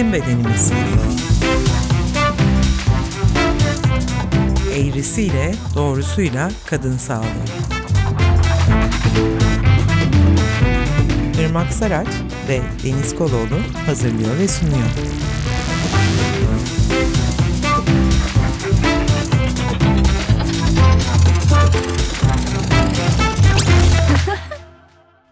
bizim bedenimiz. Eğrisiyle, doğrusuyla kadın sağlığı. Irmak Saraç ve Deniz Koloğlu hazırlıyor ve sunuyor.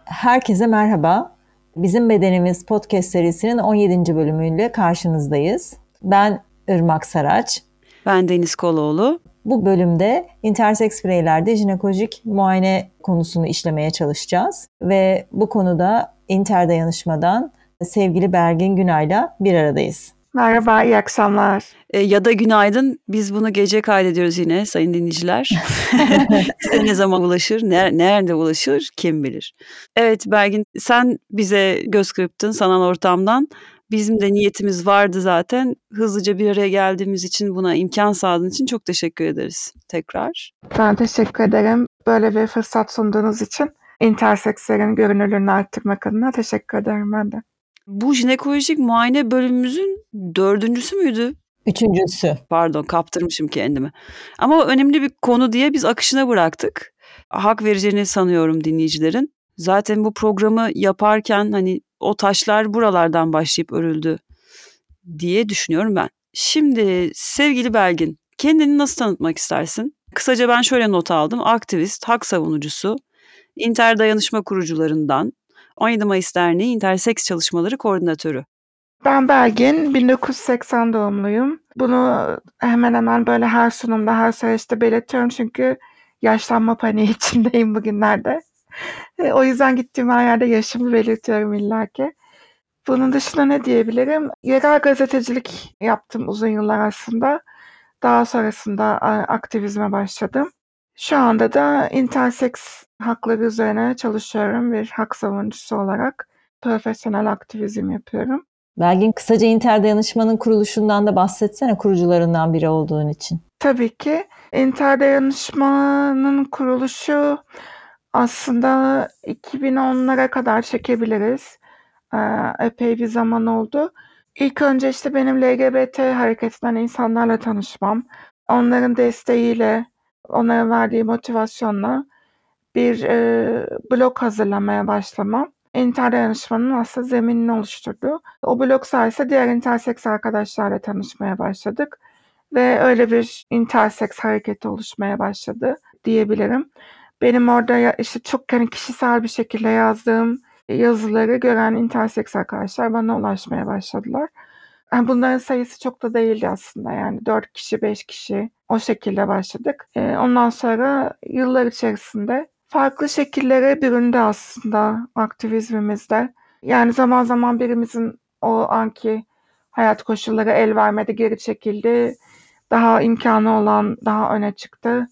Herkese merhaba. Bizim Bedenimiz podcast serisinin 17. bölümüyle karşınızdayız. Ben Irmak Saraç. Ben Deniz Koloğlu. Bu bölümde interseks bireylerde jinekolojik muayene konusunu işlemeye çalışacağız. Ve bu konuda interdayanışmadan sevgili Bergin Günay'la bir aradayız. Merhaba, iyi akşamlar. E, ya da günaydın. Biz bunu gece kaydediyoruz yine sayın dinleyiciler. Size ne zaman ulaşır, ner- nerede ulaşır kim bilir. Evet Bergin sen bize göz kırptın sanal ortamdan. Bizim de niyetimiz vardı zaten. Hızlıca bir araya geldiğimiz için buna imkan sağladığın için çok teşekkür ederiz tekrar. Ben teşekkür ederim. Böyle bir fırsat sunduğunuz için intersekslerin görünürlüğünü arttırmak adına teşekkür ederim ben de. Bu jinekolojik muayene bölümümüzün dördüncüsü müydü? Üçüncüsü. Pardon kaptırmışım kendimi. Ama önemli bir konu diye biz akışına bıraktık. Hak vereceğini sanıyorum dinleyicilerin. Zaten bu programı yaparken hani o taşlar buralardan başlayıp örüldü diye düşünüyorum ben. Şimdi sevgili Belgin kendini nasıl tanıtmak istersin? Kısaca ben şöyle not aldım. Aktivist, hak savunucusu, inter dayanışma kurucularından, 17 Mayıs Derneği İnterseks Çalışmaları Koordinatörü. Ben Belgin, 1980 doğumluyum. Bunu hemen hemen böyle her sunumda, her söyleşte belirtiyorum çünkü yaşlanma paniği içindeyim bugünlerde. E, o yüzden gittiğim her yerde yaşımı belirtiyorum illaki. Bunun dışında ne diyebilirim? Yerel gazetecilik yaptım uzun yıllar aslında. Daha sonrasında aktivizme başladım. Şu anda da interseks hakları üzerine çalışıyorum bir hak savunucusu olarak. Profesyonel aktivizm yapıyorum. Belgin kısaca Inter Dayanışma'nın kuruluşundan da bahsetsene kurucularından biri olduğun için. Tabii ki. Inter Dayanışma'nın kuruluşu aslında 2010'lara kadar çekebiliriz. Ee, epey bir zaman oldu. İlk önce işte benim LGBT hareketinden insanlarla tanışmam, onların desteğiyle, onların verdiği motivasyonla bir e, blog hazırlamaya başlamam inter dayanışmanın aslında zeminini oluşturdu. O blog sayesinde diğer interseks arkadaşlarla tanışmaya başladık ve öyle bir interseks hareketi oluşmaya başladı diyebilirim. Benim orada işte çok hani kişisel bir şekilde yazdığım yazıları gören interseks arkadaşlar bana ulaşmaya başladılar. Bunların sayısı çok da değildi aslında yani 4 kişi 5 kişi o şekilde başladık. Ondan sonra yıllar içerisinde farklı şekillere büründü aslında aktivizmimizde. Yani zaman zaman birimizin o anki hayat koşulları el vermedi, geri çekildi. Daha imkanı olan daha öne çıktı.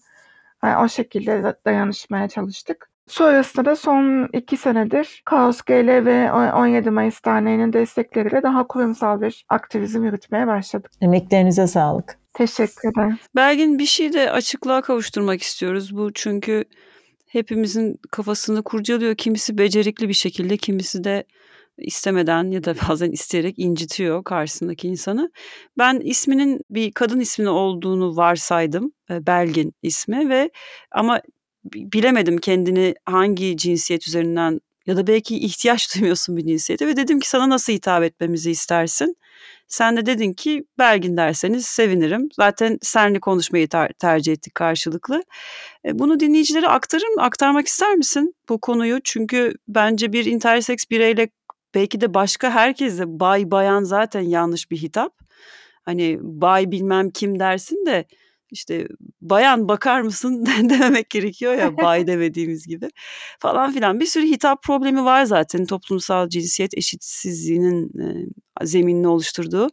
Yani o şekilde dayanışmaya çalıştık. Sonrasında da son iki senedir Kaos GL ve 17 Mayıs Derneği'nin destekleriyle daha kurumsal bir aktivizm yürütmeye başladık. Emeklerinize sağlık. Teşekkür ederim. Belgin bir şey de açıklığa kavuşturmak istiyoruz. Bu çünkü hepimizin kafasını kurcalıyor. Kimisi becerikli bir şekilde, kimisi de istemeden ya da bazen isteyerek incitiyor karşısındaki insanı. Ben isminin bir kadın ismini olduğunu varsaydım. Belgin ismi ve ama bilemedim kendini hangi cinsiyet üzerinden ya da belki ihtiyaç duymuyorsun bir cinsiyete ve dedim ki sana nasıl hitap etmemizi istersin? Sen de dedin ki Belgin derseniz sevinirim. Zaten senle konuşmayı ter- tercih ettik karşılıklı. E, bunu dinleyicilere aktarır mı? Aktarmak ister misin bu konuyu? Çünkü bence bir interseks bireyle belki de başka herkese bay bayan zaten yanlış bir hitap. Hani bay bilmem kim dersin de işte bayan bakar mısın dememek gerekiyor ya bay demediğimiz gibi falan filan bir sürü hitap problemi var zaten toplumsal cinsiyet eşitsizliğinin e, zeminini oluşturduğu.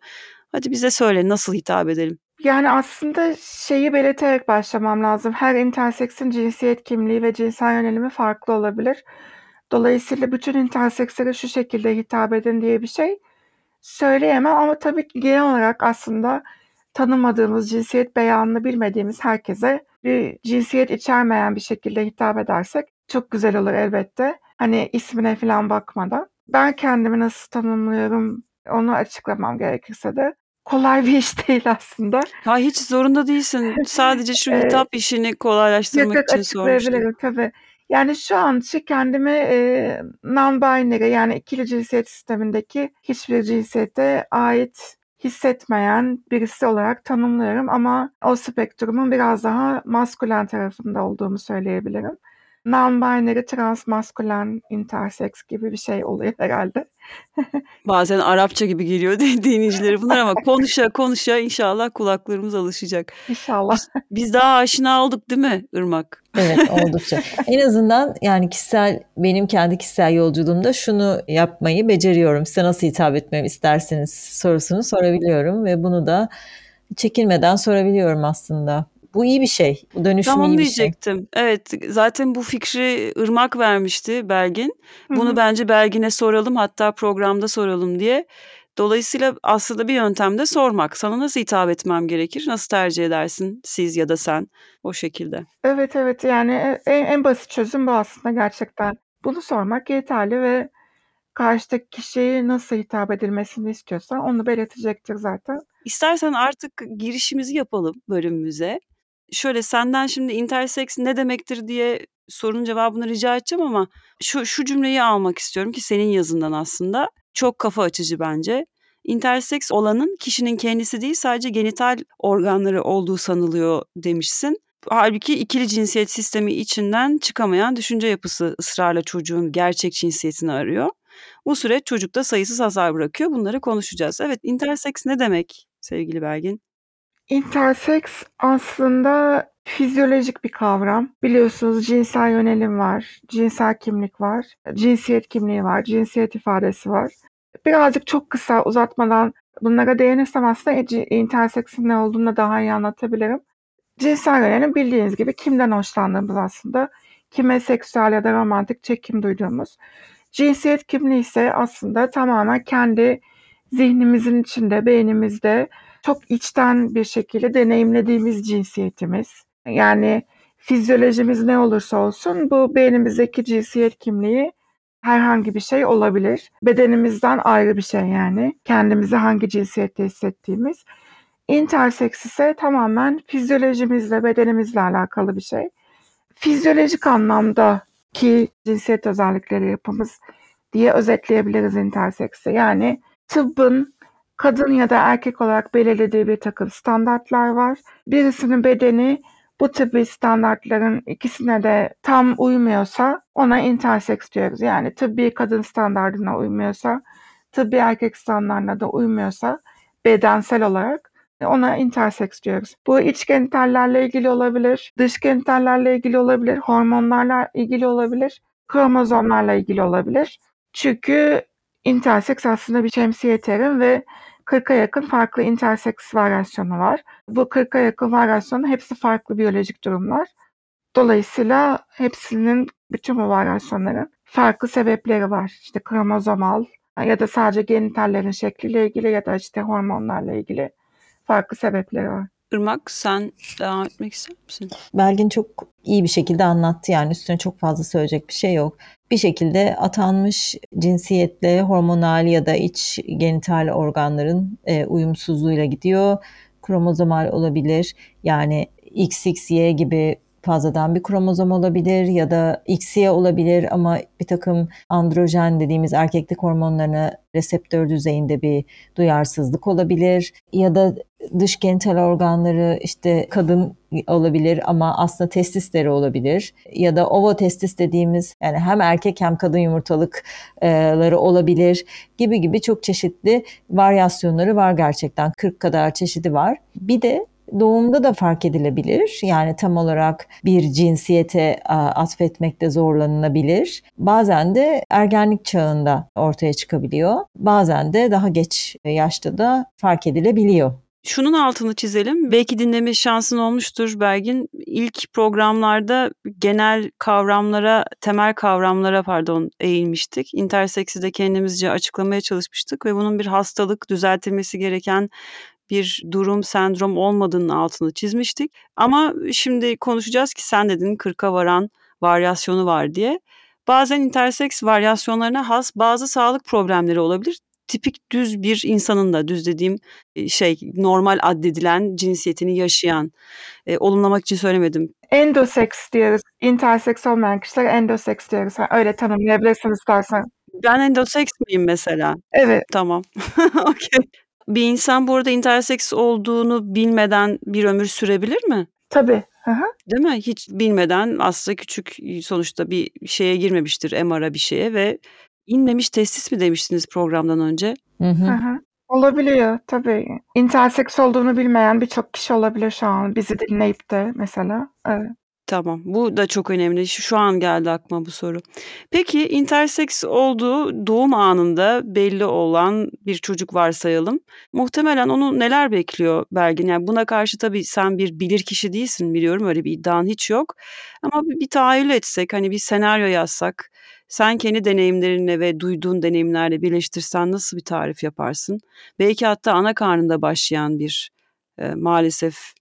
Hadi bize söyle nasıl hitap edelim? Yani aslında şeyi belirterek başlamam lazım. Her interseksin cinsiyet kimliği ve cinsel yönelimi farklı olabilir. Dolayısıyla bütün intersekslere şu şekilde hitap edin diye bir şey söyleyemem ama tabii ki genel olarak aslında tanımadığımız, cinsiyet beyanını bilmediğimiz herkese bir cinsiyet içermeyen bir şekilde hitap edersek çok güzel olur elbette. Hani ismine falan bakmadan. Ben kendimi nasıl tanımlıyorum Onu açıklamam gerekirse de kolay bir iş değil aslında. Ha hiç zorunda değilsin. Sadece şu hitap işini kolaylaştırmak yok için sormuştum. tabii. Yani şu an için kendimi eee non-binary yani ikili cinsiyet sistemindeki hiçbir cinsiyete ait hissetmeyen birisi olarak tanımlıyorum ama o spektrumun biraz daha maskülen tarafında olduğumu söyleyebilirim. Non-binary, transmaskülen, intersex gibi bir şey oluyor herhalde. Bazen Arapça gibi geliyor dinleyicileri bunlar ama konuşa konuşa inşallah kulaklarımız alışacak. İnşallah. Biz, biz daha aşina olduk değil mi Irmak? Evet oldukça. En azından yani kişisel benim kendi kişisel yolculuğumda şunu yapmayı beceriyorum. Size nasıl hitap etmemi isterseniz sorusunu sorabiliyorum ve bunu da çekinmeden sorabiliyorum aslında. Bu iyi bir şey. Bu dönüşüm Tam onu iyi bir şey. diyecektim. Evet zaten bu fikri Irmak vermişti Belgin. Bunu hı. bence Belgin'e soralım hatta programda soralım diye. Dolayısıyla aslında bir yöntem de sormak. Sana nasıl hitap etmem gerekir? Nasıl tercih edersin siz ya da sen o şekilde? Evet evet yani e- en, en basit çözüm bu aslında gerçekten. Bunu sormak yeterli ve karşıdaki kişiye nasıl hitap edilmesini istiyorsa onu belirtecektir zaten. İstersen artık girişimizi yapalım bölümümüze. Şöyle senden şimdi intersex ne demektir diye sorunun cevabını rica edeceğim ama şu şu cümleyi almak istiyorum ki senin yazından aslında çok kafa açıcı bence. Intersex olanın kişinin kendisi değil sadece genital organları olduğu sanılıyor demişsin. Halbuki ikili cinsiyet sistemi içinden çıkamayan düşünce yapısı ısrarla çocuğun gerçek cinsiyetini arıyor. Bu süreç çocukta sayısız hasar bırakıyor. Bunları konuşacağız. Evet, intersex ne demek sevgili Belgin? Intersex aslında fizyolojik bir kavram. Biliyorsunuz cinsel yönelim var, cinsel kimlik var, cinsiyet kimliği var, cinsiyet ifadesi var. Birazcık çok kısa uzatmadan bunlara değinirsem aslında e- intersex'in ne olduğunu da daha iyi anlatabilirim. Cinsel yönelim bildiğiniz gibi kimden hoşlandığımız aslında. Kime seksüel ya da romantik çekim duyduğumuz. Cinsiyet kimliği ise aslında tamamen kendi zihnimizin içinde, beynimizde çok içten bir şekilde deneyimlediğimiz cinsiyetimiz. Yani fizyolojimiz ne olursa olsun bu beynimizdeki cinsiyet kimliği herhangi bir şey olabilir. Bedenimizden ayrı bir şey yani. Kendimizi hangi cinsiyette hissettiğimiz. Intersex ise tamamen fizyolojimizle, bedenimizle alakalı bir şey. Fizyolojik anlamda ki cinsiyet özellikleri yapımız diye özetleyebiliriz intersex'i. Yani tıbbın kadın ya da erkek olarak belirlediği bir takım standartlar var. Birisinin bedeni bu tıbbi standartların ikisine de tam uymuyorsa ona intersex diyoruz. Yani tıbbi kadın standartına uymuyorsa, tıbbi erkek standartına da uymuyorsa bedensel olarak ona intersex diyoruz. Bu iç genitallerle ilgili olabilir, dış genitallerle ilgili olabilir, hormonlarla ilgili olabilir, kromozomlarla ilgili olabilir. Çünkü intersex aslında bir şemsiye terim ve 40'a yakın farklı intersex varyasyonu var. Bu 40'a yakın varyasyonun hepsi farklı biyolojik durumlar. Dolayısıyla hepsinin bütün bu varyasyonların farklı sebepleri var. İşte kromozomal ya da sadece genitallerin şekliyle ilgili ya da işte hormonlarla ilgili farklı sebepleri var. Irmak sen devam etmek ister misin? Belgin çok iyi bir şekilde anlattı yani üstüne çok fazla söyleyecek bir şey yok. Bir şekilde atanmış cinsiyetle hormonal ya da iç genital organların e, uyumsuzluğuyla gidiyor. Kromozomal olabilir yani XXY gibi fazladan bir kromozom olabilir ya da XY olabilir ama bir takım androjen dediğimiz erkeklik hormonlarına reseptör düzeyinde bir duyarsızlık olabilir ya da dış genital organları işte kadın olabilir ama aslında testisleri olabilir ya da ovotestis dediğimiz yani hem erkek hem kadın yumurtalıkları olabilir gibi gibi çok çeşitli varyasyonları var gerçekten 40 kadar çeşidi var. Bir de doğumda da fark edilebilir. Yani tam olarak bir cinsiyete atfetmekte zorlanılabilir. Bazen de ergenlik çağında ortaya çıkabiliyor. Bazen de daha geç yaşta da fark edilebiliyor. Şunun altını çizelim. Belki dinleme şansın olmuştur Belgin. İlk programlarda genel kavramlara, temel kavramlara pardon eğilmiştik. Intersex'i de kendimizce açıklamaya çalışmıştık ve bunun bir hastalık, düzeltilmesi gereken bir durum, sendrom olmadığının altını çizmiştik. Ama şimdi konuşacağız ki sen dedin 40'a varan varyasyonu var diye. Bazen intersex varyasyonlarına has bazı sağlık problemleri olabilir. tipik düz bir insanın da düz dediğim şey normal addedilen cinsiyetini yaşayan e, olumlamak için söylemedim. Endoseks diyoruz. Interseks olmayan kişiler endoseks diyoruz. Öyle tanımlayabilirsin istersen. Ben endoseks miyim mesela? Evet. Tamam. okay. Bir insan bu arada interseks olduğunu bilmeden bir ömür sürebilir mi? Tabii. Hı hı. Değil mi? Hiç bilmeden aslında küçük sonuçta bir şeye girmemiştir MR'a bir şeye ve inmemiş testis mi demiştiniz programdan önce? Hı hı. Hı. Olabiliyor tabii. Interseks olduğunu bilmeyen birçok kişi olabilir şu an bizi dinleyip de mesela. Evet. Tamam. Bu da çok önemli. Şu, şu an geldi aklıma bu soru. Peki interseks olduğu doğum anında belli olan bir çocuk varsayalım. Muhtemelen onu neler bekliyor Belgin? Yani buna karşı tabii sen bir bilir kişi değilsin biliyorum öyle bir iddian hiç yok. Ama bir, tahayyül etsek hani bir senaryo yazsak sen kendi deneyimlerinle ve duyduğun deneyimlerle birleştirsen nasıl bir tarif yaparsın? Belki hatta ana karnında başlayan bir e, maalesef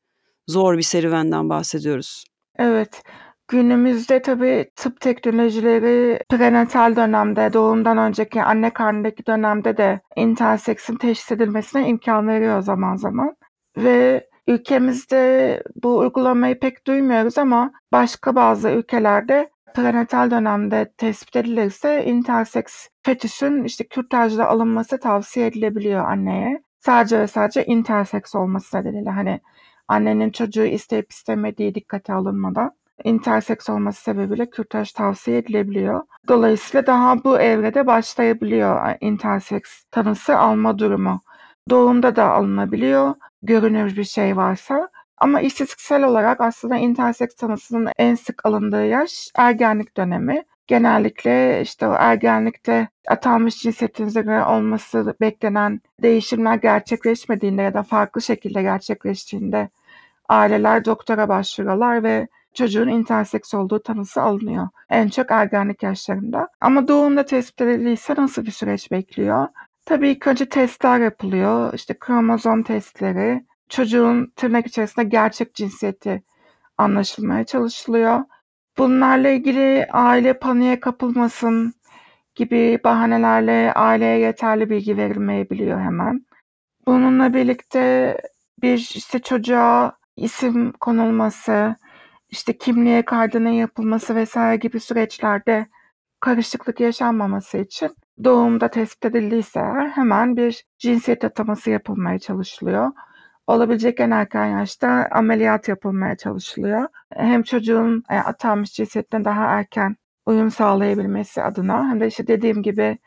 zor bir serüvenden bahsediyoruz. Evet. Günümüzde tabii tıp teknolojileri prenatal dönemde, doğumdan önceki anne karnındaki dönemde de interseksin teşhis edilmesine imkan veriyor zaman zaman. Ve ülkemizde bu uygulamayı pek duymuyoruz ama başka bazı ülkelerde prenatal dönemde tespit edilirse interseks fetüsün işte kürtajla alınması tavsiye edilebiliyor anneye. Sadece ve sadece interseks olması nedeniyle hani annenin çocuğu isteyip istemediği dikkate alınmadan interseks olması sebebiyle kürtaj tavsiye edilebiliyor. Dolayısıyla daha bu evrede başlayabiliyor interseks tanısı alma durumu. Doğumda da alınabiliyor görünür bir şey varsa. Ama istatistiksel olarak aslında interseks tanısının en sık alındığı yaş ergenlik dönemi. Genellikle işte o ergenlikte atanmış cinsiyetinize göre olması beklenen değişimler gerçekleşmediğinde ya da farklı şekilde gerçekleştiğinde aileler doktora başvuruyorlar ve çocuğun interseks olduğu tanısı alınıyor. En çok ergenlik yaşlarında. Ama doğumda tespit edildiyse nasıl bir süreç bekliyor? Tabii ilk önce testler yapılıyor. İşte kromozom testleri, çocuğun tırnak içerisinde gerçek cinsiyeti anlaşılmaya çalışılıyor. Bunlarla ilgili aile paniğe kapılmasın gibi bahanelerle aileye yeterli bilgi verilmeyebiliyor hemen. Bununla birlikte bir işte çocuğa isim konulması, işte kimliğe kaydının yapılması vesaire gibi süreçlerde karışıklık yaşanmaması için doğumda tespit edildiyse hemen bir cinsiyet ataması yapılmaya çalışılıyor. Olabilecek en erken yaşta ameliyat yapılmaya çalışılıyor. Hem çocuğun e, atanmış cinsiyetine daha erken uyum sağlayabilmesi adına hem de işte dediğim gibi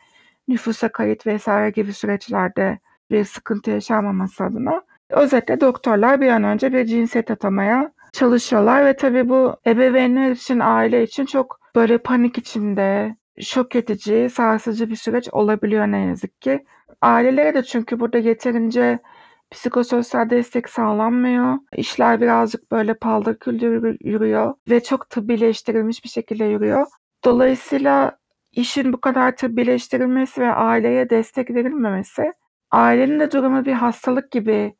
nüfusa kayıt vesaire gibi süreçlerde bir sıkıntı yaşanmaması adına özetle doktorlar bir an önce bir cinsiyet atamaya çalışıyorlar ve tabii bu ebeveynler için, aile için çok böyle panik içinde, şok edici, sarsıcı bir süreç olabiliyor ne yazık ki. Ailelere de çünkü burada yeterince psikososyal destek sağlanmıyor. İşler birazcık böyle paldır küldür yürüyor ve çok tıbbileştirilmiş bir şekilde yürüyor. Dolayısıyla işin bu kadar tıbbileştirilmesi ve aileye destek verilmemesi ailenin de durumu bir hastalık gibi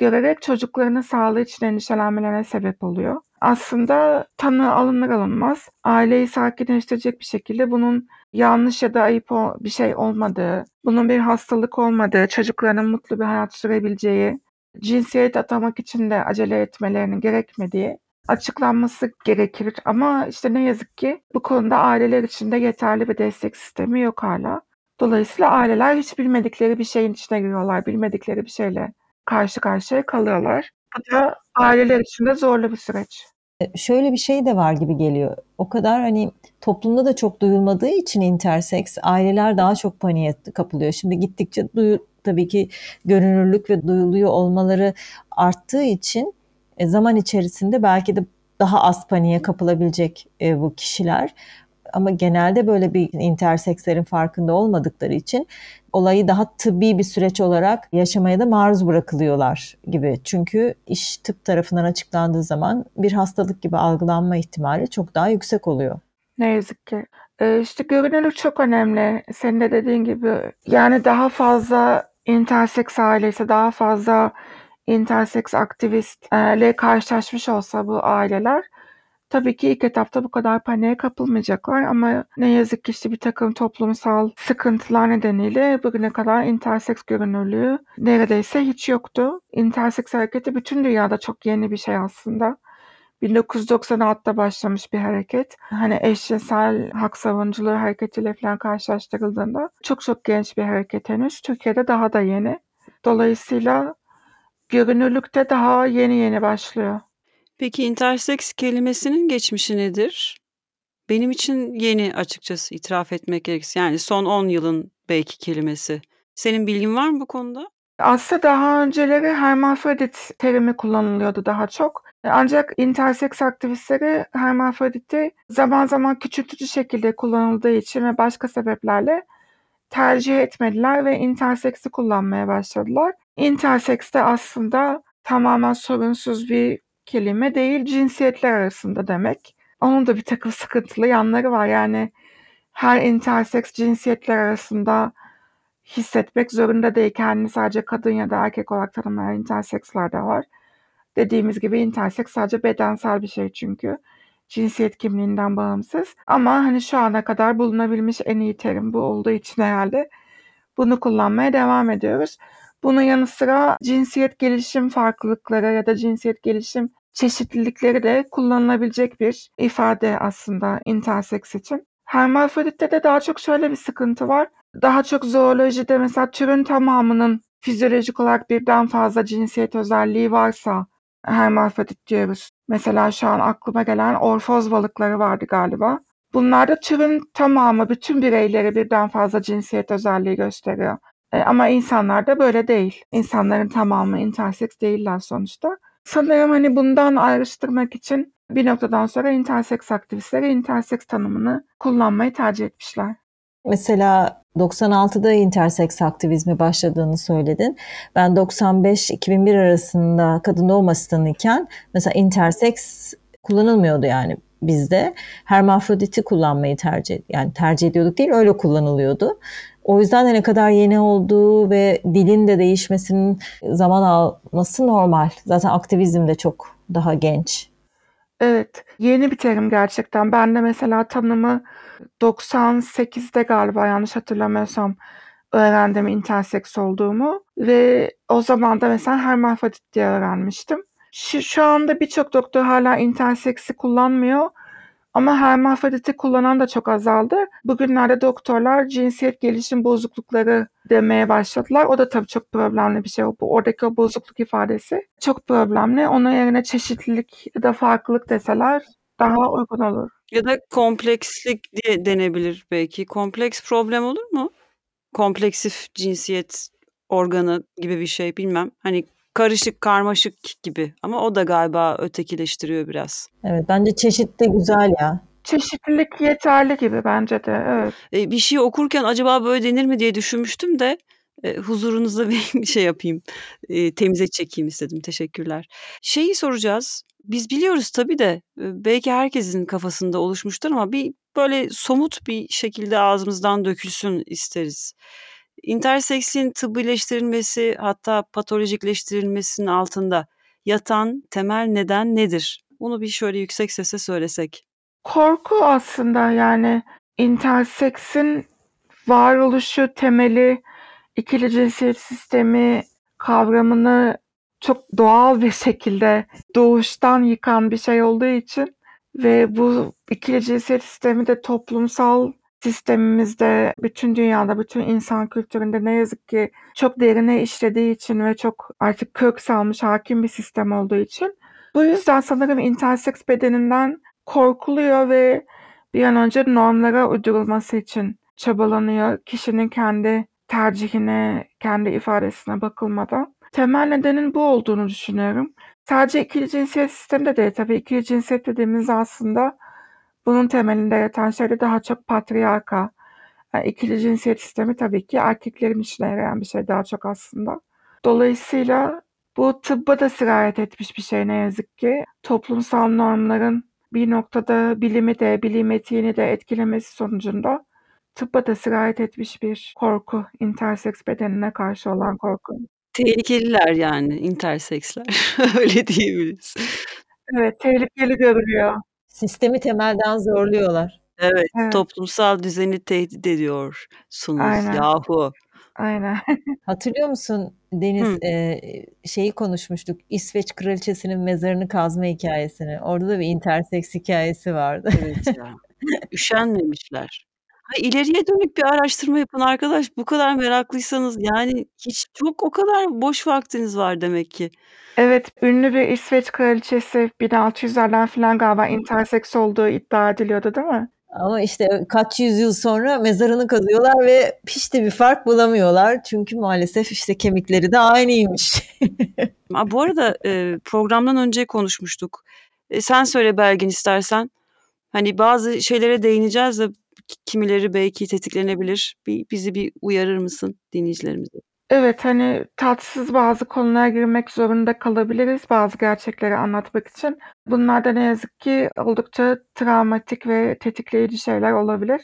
görerek çocuklarının sağlığı için endişelenmelerine sebep oluyor. Aslında tanı alınır alınmaz aileyi sakinleştirecek bir şekilde bunun yanlış ya da ayıp bir şey olmadığı, bunun bir hastalık olmadığı, çocuklarının mutlu bir hayat sürebileceği, cinsiyet atamak için de acele etmelerinin gerekmediği açıklanması gerekir. Ama işte ne yazık ki bu konuda aileler için de yeterli bir destek sistemi yok hala. Dolayısıyla aileler hiç bilmedikleri bir şeyin içine giriyorlar, bilmedikleri bir şeyle karşı karşıya kalıyorlar. Bu da aileler için de zorlu bir süreç. E, şöyle bir şey de var gibi geliyor. O kadar hani toplumda da çok duyulmadığı için interseks aileler daha çok paniğe kapılıyor. Şimdi gittikçe duyu, tabii ki görünürlük ve duyuluyor olmaları arttığı için e, zaman içerisinde belki de daha az paniğe kapılabilecek e, bu kişiler ama genelde böyle bir intersekslerin farkında olmadıkları için olayı daha tıbbi bir süreç olarak yaşamaya da maruz bırakılıyorlar gibi. Çünkü iş tıp tarafından açıklandığı zaman bir hastalık gibi algılanma ihtimali çok daha yüksek oluyor. Ne yazık ki. Ee, işte görünürlük çok önemli. Senin de dediğin gibi. Yani daha fazla interseks ailesi, daha fazla interseks aktivistle karşılaşmış olsa bu aileler Tabii ki ilk etapta bu kadar paniğe kapılmayacaklar ama ne yazık ki işte bir takım toplumsal sıkıntılar nedeniyle bugüne kadar interseks görünürlüğü neredeyse hiç yoktu. Interseks hareketi bütün dünyada çok yeni bir şey aslında. 1996'da başlamış bir hareket. Hani eşcinsel hak savunuculuğu hareketiyle falan karşılaştırıldığında çok çok genç bir hareket henüz. Türkiye'de daha da yeni. Dolayısıyla görünürlükte daha yeni yeni başlıyor. Peki interseks kelimesinin geçmişi nedir? Benim için yeni açıkçası itiraf etmek gerekirse. Yani son 10 yılın belki kelimesi. Senin bilgin var mı bu konuda? Aslında daha önceleri hermafrodit terimi kullanılıyordu daha çok. Ancak interseks aktivistleri hermafroditi zaman zaman küçültücü şekilde kullanıldığı için ve başka sebeplerle tercih etmediler ve interseksi kullanmaya başladılar. Interseks de aslında tamamen sorunsuz bir kelime değil, cinsiyetler arasında demek. Onun da bir takım sıkıntılı yanları var. Yani her interseks cinsiyetler arasında hissetmek zorunda değil. Kendini sadece kadın ya da erkek olarak tanımlayan interseksler de var. Dediğimiz gibi interseks sadece bedensel bir şey çünkü. Cinsiyet kimliğinden bağımsız. Ama hani şu ana kadar bulunabilmiş en iyi terim bu olduğu için herhalde bunu kullanmaya devam ediyoruz. Bunun yanı sıra cinsiyet gelişim farklılıkları ya da cinsiyet gelişim çeşitlilikleri de kullanılabilecek bir ifade aslında interseks için. Hermafroditte de daha çok şöyle bir sıkıntı var. Daha çok zoolojide mesela türün tamamının fizyolojik olarak birden fazla cinsiyet özelliği varsa hermafrodit diyoruz. Mesela şu an aklıma gelen orfoz balıkları vardı galiba. Bunlarda türün tamamı, bütün bireyleri birden fazla cinsiyet özelliği gösteriyor. E, ama insanlarda böyle değil. İnsanların tamamı interseks değiller sonuçta. Sanırım hani bundan ayrıştırmak için bir noktadan sonra interseks aktivistleri interseks tanımını kullanmayı tercih etmişler. Mesela 96'da interseks aktivizmi başladığını söyledin. Ben 95-2001 arasında kadın doğum asistanı iken mesela interseks kullanılmıyordu yani bizde. Hermafroditi kullanmayı tercih yani tercih ediyorduk değil öyle kullanılıyordu. O yüzden de ne kadar yeni olduğu ve dilin de değişmesinin zaman alması normal. Zaten aktivizm de çok daha genç. Evet, yeni bir terim gerçekten. Ben de mesela tanımı 98'de galiba yanlış hatırlamıyorsam öğrendim interseks olduğumu ve o zaman da mesela hermafrodit diye öğrenmiştim. Şu, şu anda birçok doktor hala interseksi kullanmıyor ama hermafroditi kullanan da çok azaldı. Bugünlerde doktorlar cinsiyet gelişim bozuklukları demeye başladılar. O da tabii çok problemli bir şey. Bu oradaki o bozukluk ifadesi çok problemli. Onun yerine çeşitlilik ya da farklılık deseler daha uygun olur. Ya da komplekslik diye denebilir belki. Kompleks problem olur mu? Kompleksif cinsiyet organı gibi bir şey bilmem. Hani karışık, karmaşık gibi ama o da galiba ötekileştiriyor biraz. Evet bence çeşit de güzel ya. Çeşitlilik yeterli gibi bence de. Evet. E, bir şey okurken acaba böyle denir mi diye düşünmüştüm de e, huzurunuzda bir şey yapayım. E, temize çekeyim istedim. Teşekkürler. Şeyi soracağız. Biz biliyoruz tabii de e, belki herkesin kafasında oluşmuştur ama bir böyle somut bir şekilde ağzımızdan dökülsün isteriz. İnterseksin tıbbileştirilmesi hatta patolojikleştirilmesinin altında yatan temel neden nedir? Bunu bir şöyle yüksek sesle söylesek. Korku aslında yani interseksin varoluşu temeli ikili cinsiyet sistemi kavramını çok doğal bir şekilde doğuştan yıkan bir şey olduğu için ve bu ikili cinsiyet sistemi de toplumsal sistemimizde, bütün dünyada, bütün insan kültüründe ne yazık ki çok derine işlediği için ve çok artık kök salmış hakim bir sistem olduğu için bu yüzden sanırım interseks bedeninden korkuluyor ve bir an önce normlara uydurulması için çabalanıyor. Kişinin kendi tercihine, kendi ifadesine bakılmadan. Temel nedenin bu olduğunu düşünüyorum. Sadece ikili cinsiyet sisteminde değil tabii ikili cinsiyet dediğimiz aslında bunun temelinde yatan şey de daha çok patriarka. Yani ikili cinsiyet sistemi tabii ki erkeklerin işine yarayan bir şey daha çok aslında. Dolayısıyla bu tıbba da sirayet etmiş bir şey ne yazık ki. Toplumsal normların bir noktada bilimi de, bilim etiğini de etkilemesi sonucunda tıbba da sirayet etmiş bir korku, interseks bedenine karşı olan korku. Tehlikeliler yani interseksler. Öyle diyebiliriz. Evet, tehlikeli görülüyor. Sistemi temelden zorluyorlar. Evet, Evet. toplumsal düzeni tehdit ediyorsunuz Aynen. yahu. Aynen. Hatırlıyor musun Deniz, Hı. eee, şeyi konuşmuştuk, İsveç kraliçesinin mezarını kazma hikâyesini. Orada da bir interseks hikâyesi vardı. Evet ya. Üşenmemişler. İleriye dönük bir araştırma yapın arkadaş. Bu kadar meraklıysanız yani hiç çok o kadar boş vaktiniz var demek ki. Evet, ünlü bir İsveç kraliçesi 1600'lerden filan galiba interseks olduğu iddia ediliyordu, değil mi? Ama işte kaç yüzyıl sonra mezarını kazıyorlar ve hiç de bir fark bulamıyorlar. Çünkü maalesef işte kemikleri de aynıymış. A, bu arada, eee, programdan önce konuşmuştuk. E, sen söyle Belgin istersen. Hani bazı şeylere değineceğiz de kimileri belki tetiklenebilir. Bir bizi bir uyarır mısın dinleyicilerimize? Evet, hani tatsız bazı konulara girmek zorunda kalabiliriz bazı gerçekleri anlatmak için. Bunlar da ne yazık ki oldukça travmatik ve tetikleyici şeyler olabilir.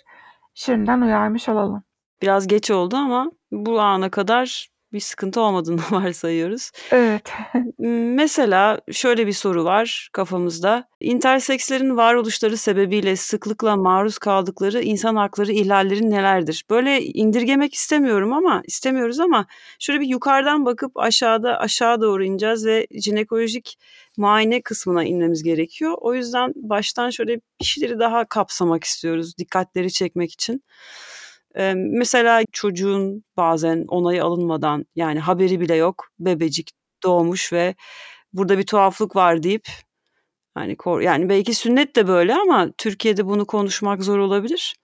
Şimdiden uyarmış olalım. Biraz geç oldu ama bu ana kadar bir sıkıntı olmadığını varsayıyoruz. Evet. Mesela şöyle bir soru var kafamızda. İntersekslerin varoluşları sebebiyle sıklıkla maruz kaldıkları insan hakları ihlalleri nelerdir? Böyle indirgemek istemiyorum ama istemiyoruz ama şöyle bir yukarıdan bakıp aşağıda aşağı doğru ineceğiz ve jinekolojik muayene kısmına inmemiz gerekiyor. O yüzden baştan şöyle bir şeyleri daha kapsamak istiyoruz dikkatleri çekmek için. Emm, mesela çocuğun bazen onayı alınmadan yani haberi bile yok, bebecik doğmuş ve burada bir tuhaflık var deyip hani kor yani belki sünnet de böyle ama Türkiye'de bunu konuşmak zor olabilir.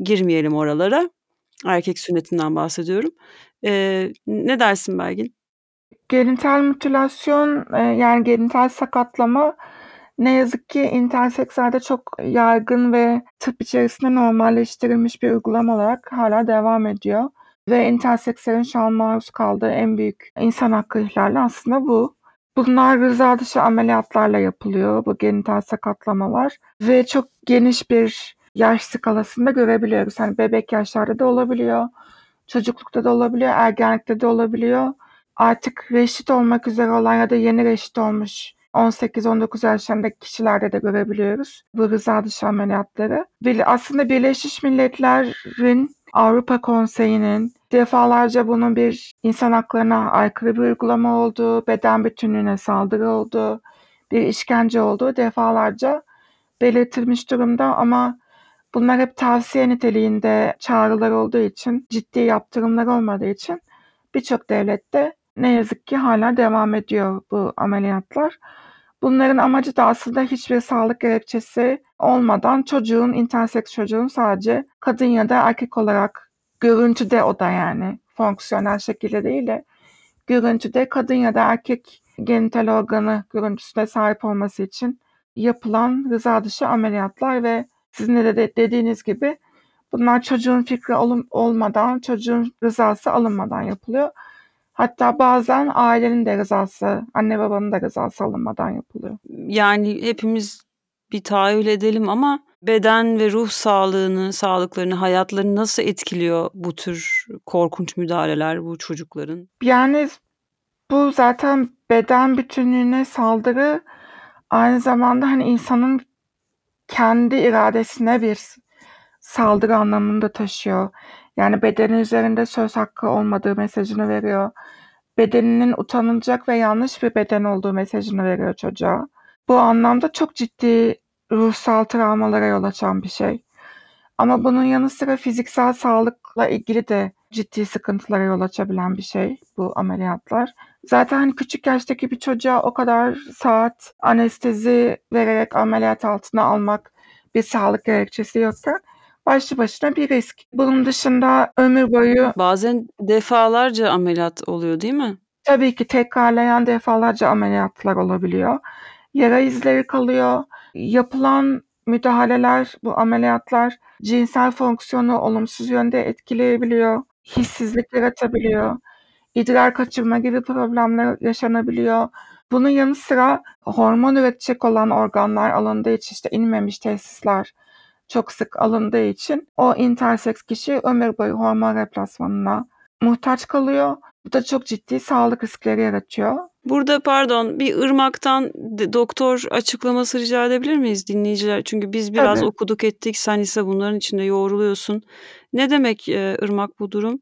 Girmeyelim oralara. Erkek sünnetinden bahsediyorum. Eee, ne dersin Belgin? Genital mutilasyon, yani genital sakatlama ne yazık ki intersekslerde çok yaygın ve tıp içerisinde normalleştirilmiş bir uygulama olarak hâlâ devam ediyor ve intersekslerin şu an maruz kaldığı en büyük insan hakkı ihlali aslında bu. Bunlar rıza dışı ameliyatlarla yapılıyor, bu genital sakatlamalar ve çok geniş bir yaş skalasında görebiliyoruz. Hani bebek yaşlarda da olabiliyor, çocuklukta da olabiliyor, ergenlikte de olabiliyor. Artık reşit olmak üzere olan ya da yeni reşit olmuş 18-19 yaşlarındaki kişilerde de görebiliyoruz bu rıza dışı ameliyatları. Aslında Birleşmiş Milletler'in, Avrupa Konseyi'nin defalarca bunun bir insan haklarına aykırı bir uygulama olduğu, beden bütünlüğüne saldırı olduğu, bir işkence olduğu defalarca belirtilmiş durumda ama bunlar hep tavsiye niteliğinde çağrılar olduğu için, ciddi yaptırımlar olmadığı için birçok devlette ne yazık ki hâlâ devam ediyor bu ameliyatlar. Bunların amacı da aslında hiçbir sağlık gerekçesi olmadan çocuğun, interseks çocuğun sadece kadın ya da erkek olarak görüntüde o da yani fonksiyonel şekilde değil de görüntüde kadın ya da erkek genital organı görüntüsüne sahip olması için yapılan rıza dışı ameliyatlar ve sizin de de dediğiniz gibi bunlar çocuğun fikri olmadan, çocuğun rızası alınmadan yapılıyor. Hatta bazen ailenin de rızası, anne babanın da rızası alınmadan yapılıyor. Yani hepimiz bir tahayyül edelim ama beden ve ruh sağlığını, sağlıklarını, hayatlarını nasıl etkiliyor bu tür korkunç müdahaleler bu çocukların? Yani bu zaten beden bütünlüğüne saldırı aynı zamanda, hani, insanın kendi iradesine bir saldırı anlamını da taşıyor. Yani bedeni üzerinde söz hakkı olmadığı mesajını veriyor. Bedeninin utanılacak ve yanlış bir beden olduğu mesajını veriyor çocuğa. Bu anlamda çok ciddi ruhsal travmalara yol açan bir şey. Ama bunun yanı sıra fiziksel sağlıkla ilgili de ciddi sıkıntılara yol açabilen bir şey bu ameliyatlar. Zaten, hani, küçük yaştaki bir çocuğa o kadar saat anestezi vererek ameliyat altına almak bir sağlık gerekçesi yokken başlı başına bir risk. Bunun dışında ömür boyu Bazen defalarca ameliyat oluyor, değil mi? Tabii ki tekrarlayan defalarca ameliyatlar olabiliyor. Yara izleri kalıyor. Yapılan müdahaleler, bu ameliyatlar cinsel fonksiyonu olumsuz yönde etkileyebiliyor, hissizlik yaratabiliyor, idrar kaçırma gibi problemler yaşanabiliyor. Bunun yanı sıra hormon üretecek olan organlar alındığı için, işte, inmemiş testisler çok sık alındığı için o interseks kişi ömür boyu hormon replasmanına muhtaç kalıyor. Bu da çok ciddi sağlık riskleri yaratıyor. Burada pardon bir ırmaktan doktor açıklaması rica edebilir miyiz dinleyiciler? Çünkü biz biraz Tabii. okuduk ettik sen ise bunların içinde yoğruluyorsun. Ne demek e, ırmak bu durum?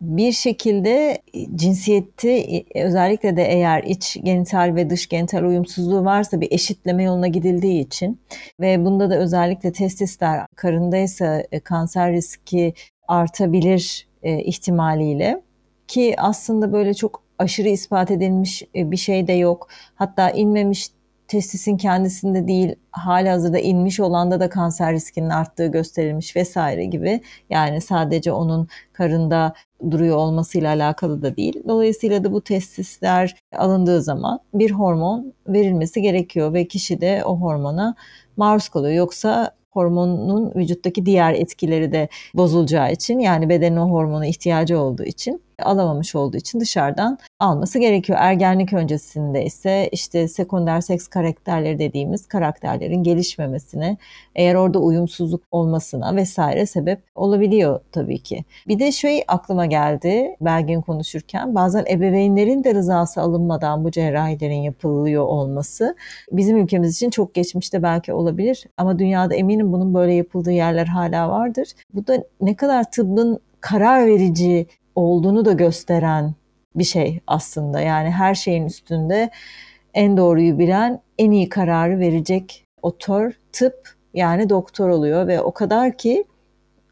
Bir şekilde cinsiyeti özellikle de eğer iç genital ve dış genital uyumsuzluğu varsa bir eşitleme yoluna gidildiği için ve bunda da özellikle testisler karındaysa e, kanser riski artabilir e, ihtimaliyle ki aslında böyle çok aşırı ispat edilmiş e, bir şey de yok. Hatta inmemiş testisin kendisinde değil hali hazırda inmiş olanda da kanser riskinin arttığı gösterilmiş vesaire gibi. Yani sadece onun karında duruyor olmasıyla alakalı da değil. Dolayısıyla da bu testisler alındığı zaman bir hormon verilmesi gerekiyor ve kişi de o hormona maruz kalıyor. Yoksa hormonun vücuttaki diğer etkileri de bozulacağı için yani bedenin o hormona ihtiyacı olduğu için alamamış olduğu için dışarıdan alması gerekiyor. Ergenlik öncesinde ise işte sekonder seks karakterleri dediğimiz karakterlerin gelişmemesine, eğer orada uyumsuzluk olmasına vesaire sebep olabiliyor tabii ki. Bir de şey aklıma geldi Belgin konuşurken bazen ebeveynlerin de rızası alınmadan bu cerrahilerin yapılıyor olması bizim ülkemiz için çok geçmişte belki olabilir ama dünyada eminim bunun böyle yapıldığı yerler hala vardır. Bu da ne kadar tıbbın karar verici olduğunu da gösteren bir şey aslında. Yani her şeyin üstünde en doğruyu bilen, en iyi kararı verecek otör, tıp yani doktor oluyor ve o kadar ki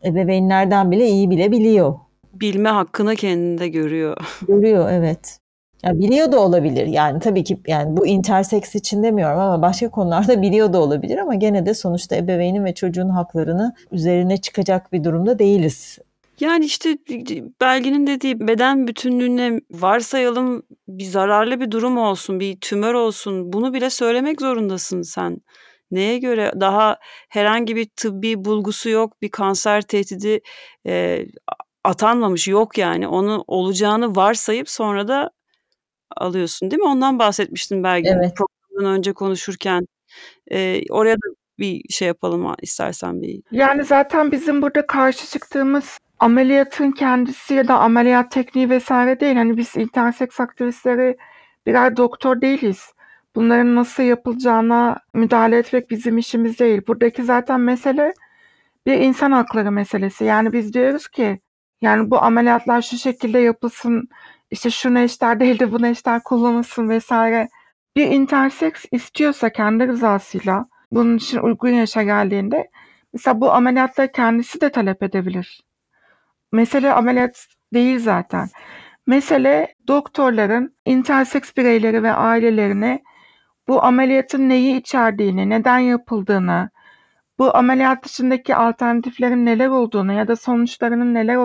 ebeveynlerden bile iyi bile biliyor. Bilme hakkını kendinde görüyor. Görüyor evet. Ya biliyor da olabilir. Yani tabii ki yani bu interseks için demiyorum ama başka konularda biliyor da olabilir ama gene de sonuçta ebeveynin ve çocuğun haklarını üzerine çıkacak bir durumda değiliz. Yani işte Belgin'in dediği beden bütünlüğüne varsayalım bir zararlı bir durum olsun, bir tümör olsun. Bunu bile söylemek zorundasın sen. Neye göre daha herhangi bir tıbbi bulgusu yok, bir kanser tehdidi e, atanmamış yok yani. Onu olacağını varsayıp sonra da alıyorsun değil mi? Ondan bahsetmiştin Belgin Evet. programdan önce konuşurken. E, oraya da bir şey yapalım istersen bir. Yani zaten bizim burada karşı çıktığımız ameliyatın kendisi ya da ameliyat tekniği vesaire değil. Hani biz interseks aktivistleri birer doktor değiliz. Bunların nasıl yapılacağına müdahale etmek bizim işimiz değil. Buradaki zaten mesele bir insan hakları meselesi. Yani biz diyoruz ki yani bu ameliyatlar şu şekilde yapılsın, işte şu neşter değil de bu neşter kullanılsın vesaire. Bir interseks istiyorsa kendi rızasıyla bunun için uygun yaşa geldiğinde mesela bu ameliyatları kendisi de talep edebilir. Mesele ameliyat değil zaten. Mesele doktorların interseks bireyleri ve ailelerine bu ameliyatın neyi içerdiğini, neden yapıldığını, bu ameliyat dışındaki alternatiflerin neler olduğunu ya da sonuçlarının neler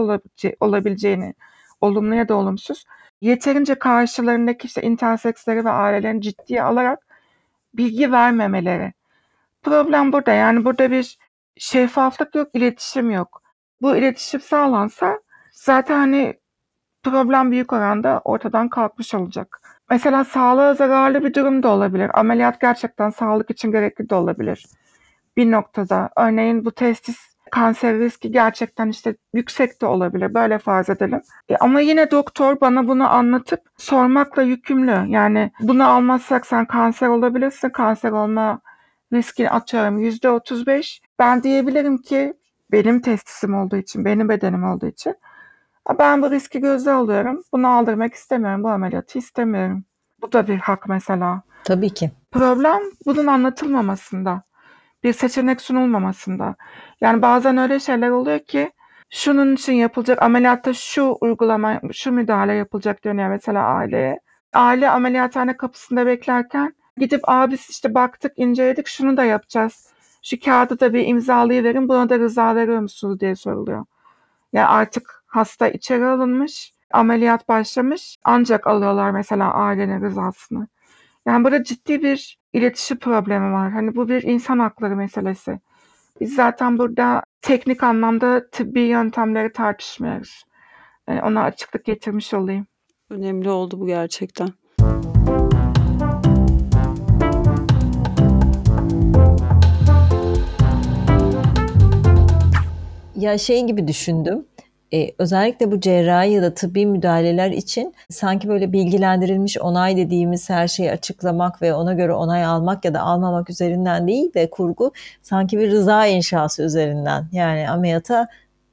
olabileceğini, olumlu ya da olumsuz, yeterince karşılarındaki işte interseksleri ve ailelerini ciddiye alarak bilgi vermemeleri. Problem burada. Yani burada bir şeffaflık yok, iletişim yok. Bu iletişim sağlansa zaten hani problem büyük oranda ortadan kalkmış olacak. Mesela sağlığa zararlı bir durum da olabilir. Ameliyat gerçekten sağlık için gerekli de olabilir. Bir noktada örneğin bu testis kanser riski gerçekten işte yüksek de olabilir. Böyle farz edelim. E ama yine doktor bana bunu anlatıp sormakla yükümlü. Yani bunu almazsak sen kanser olabilirsin. Kanser olma riski atıyorum %35. Ben diyebilirim ki benim testisim olduğu için, benim bedenim olduğu için ben bu riski göze alıyorum. Bunu aldırmak istemiyorum. Bu ameliyatı istemiyorum. Bu da bir hak mesela. Tabii ki. Problem bunun anlatılmamasında. Bir seçenek sunulmamasında. Yani bazen öyle şeyler oluyor ki şunun için yapılacak ameliyatta şu uygulama, şu müdahale yapılacak deniyor mesela aileye. Aile ameliyathane kapısında beklerken gidip abi işte baktık inceledik şunu da yapacağız. Şu kağıdı da bir imzalayıverin buna da rıza veriyor musunuz diye soruluyor. Yani artık hasta içeri alınmış, ameliyat başlamış ancak alıyorlar mesela ailenin rızasını. Yani burada ciddi bir iletişim problemi var. Hani bu bir insan hakları meselesi. Biz zaten burada teknik anlamda tıbbi yöntemleri tartışmıyoruz. Yani ona açıklık getirmiş olayım. Önemli oldu bu gerçekten. Ya şey gibi düşündüm. e, özellikle bu cerrahi ya da tıbbi müdahaleler için sanki böyle bilgilendirilmiş onay dediğimiz her şeyi açıklamak ve ona göre onay almak ya da almamak üzerinden değil de kurgu sanki bir rıza inşası üzerinden yani ameliyata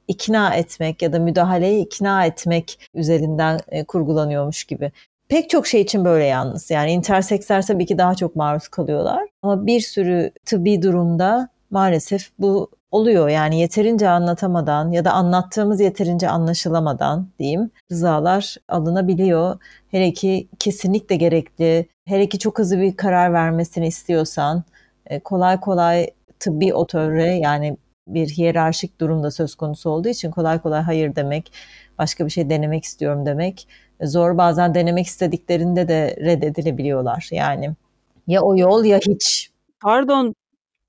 ikna etmek ya da müdahaleye ikna etmek üzerinden e, kurgulanıyormuş gibi. Pek çok şey için böyle yalnız. Yani interseksler tabii ki daha çok maruz kalıyorlar. Ama bir sürü tıbbi durumda maalesef bu oluyor. Yani yeterince anlatamadan ya da anlattığımız yeterince anlaşılamadan diyeyim rızalar alınabiliyor. Hele ki kesinlikle gerekli, hele ki çok hızlı bir karar vermesini istiyorsan e, kolay kolay tıbbi otöre yani bir hiyerarşik durumda söz konusu olduğu için kolay kolay hayır demek, başka bir şey denemek istiyorum demek zor. Bazen denemek istediklerinde de reddedilebiliyorlar. Yani ya o yol ya hiç. Pardon,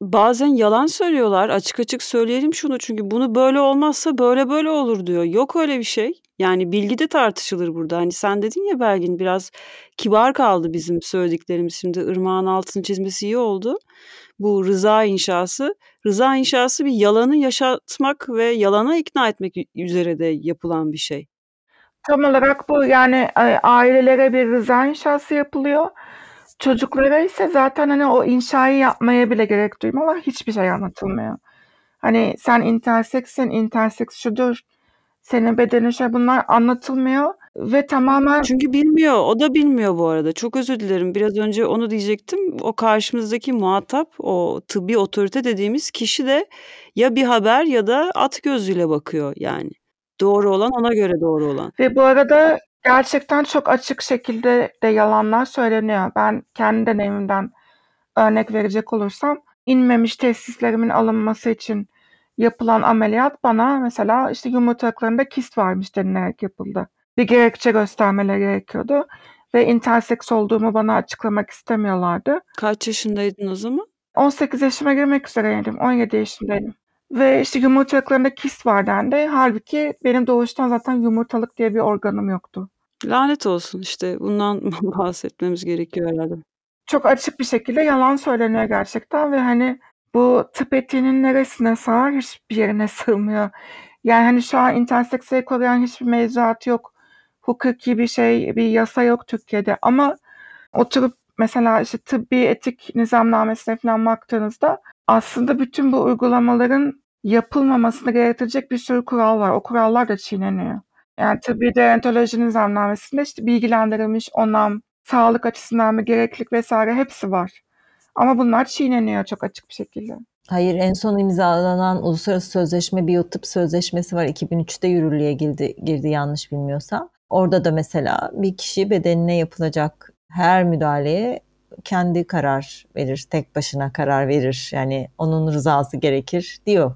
bazen yalan söylüyorlar. Açık açık söyleyelim şunu çünkü bunu böyle olmazsa böyle böyle olur diyor. Yok öyle bir şey. Yani bilgi de tartışılır burada. Hani sen dedin ya Belgin biraz kibar kaldı bizim söylediklerimiz. Şimdi ırmağın altını çizmesi iyi oldu. Bu rıza inşası. Rıza inşası bir yalanı yaşatmak ve yalana ikna etmek üzere de yapılan bir şey. Tam olarak bu. Yani ailelere bir rıza inşası yapılıyor. Çocuklara ise zaten hani o inşayı yapmaya bile gerek duymuyorlar. Hiçbir şey anlatılmıyor. Hani sen interseksin, interseks şudur, senin bedenin şey bunlar anlatılmıyor ve tamamen Çünkü bilmiyor. O da bilmiyor bu arada. Çok özür dilerim. Biraz önce onu diyecektim. O karşımızdaki muhatap, o tıbbi otorite dediğimiz kişi de ya bir haber ya da at gözüyle bakıyor yani. Doğru olan ona göre doğru olan. Ve bu arada gerçekten çok açık şekilde de yalanlar söyleniyor. Ben kendi deneyimimden örnek verecek olursam inmemiş tesislerimin alınması için yapılan ameliyat bana mesela işte yumurtalıklarında kist varmış denilerek yapıldı. Bir gerekçe göstermeleri gerekiyordu ve interseks olduğumu bana açıklamak istemiyorlardı. Kaç yaşındaydın o zaman? 18 yaşıma girmek üzereydim. 17 yaşındaydım. Ve işte yumurtalıklarında kist var dendi. Halbuki benim doğuştan zaten yumurtalık diye bir organım yoktu. Lanet olsun işte bundan bahsetmemiz gerekiyor herhalde. Çok açık bir şekilde yalan söyleniyor gerçekten ve hani bu tıp etiğinin neresine sığar hiçbir yerine sığmıyor. Yani hani şu an interseksüeli koruyan hiçbir mevzuat yok. Hukuki bir şey, bir yasa yok Türkiye'de ama oturup mesela işte tıbbi etik nizamnamesine falan baktığınızda aslında bütün bu uygulamaların yapılmamasını gerektirecek bir sürü kural var. O kurallar da çiğneniyor. Yani tıbbi deontoloji nizamnamesinde işte bilgilendirilmiş onam, sağlık açısından bir gereklilik vesaire hepsi var. Ama bunlar çiğneniyor çok açık bir şekilde. Hayır en son imzalanan uluslararası sözleşme biyotıp sözleşmesi var. 2003'te yürürlüğe girdi, girdi yanlış bilmiyorsam. Orada da mesela bir kişi bedenine yapılacak her müdahaleye kendi karar verir, tek başına karar verir. Yani onun rızası gerekir diyor.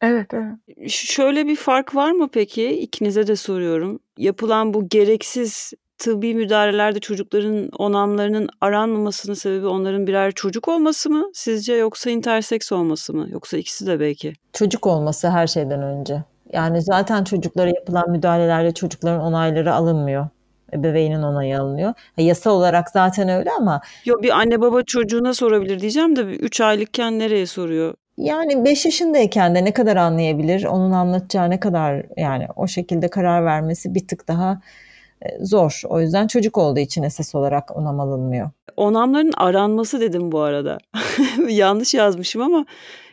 Evet, evet. Şöyle bir fark var mı peki? İkinize de soruyorum. Yapılan bu gereksiz tıbbi müdahalelerde çocukların onamlarının aranmamasının sebebi onların birer çocuk olması mı sizce yoksa interseks olması mı? Yoksa ikisi de belki. Çocuk olması her şeyden önce. Yani zaten çocuklara yapılan müdahalelerde çocukların onayları alınmıyor. Ebeveynin onayı alınıyor. Yasa olarak zaten öyle ama. Yok bir anne baba çocuğuna sorabilir diyeceğim de 3 aylıkken nereye soruyor? Yani 5 yaşındayken de ne kadar anlayabilir? Onun anlatacağı ne kadar yani o şekilde karar vermesi bir tık daha zor. O yüzden çocuk olduğu için esas olarak onam alınmıyor. Onamların aranması dedim bu arada. Yanlış yazmışım ama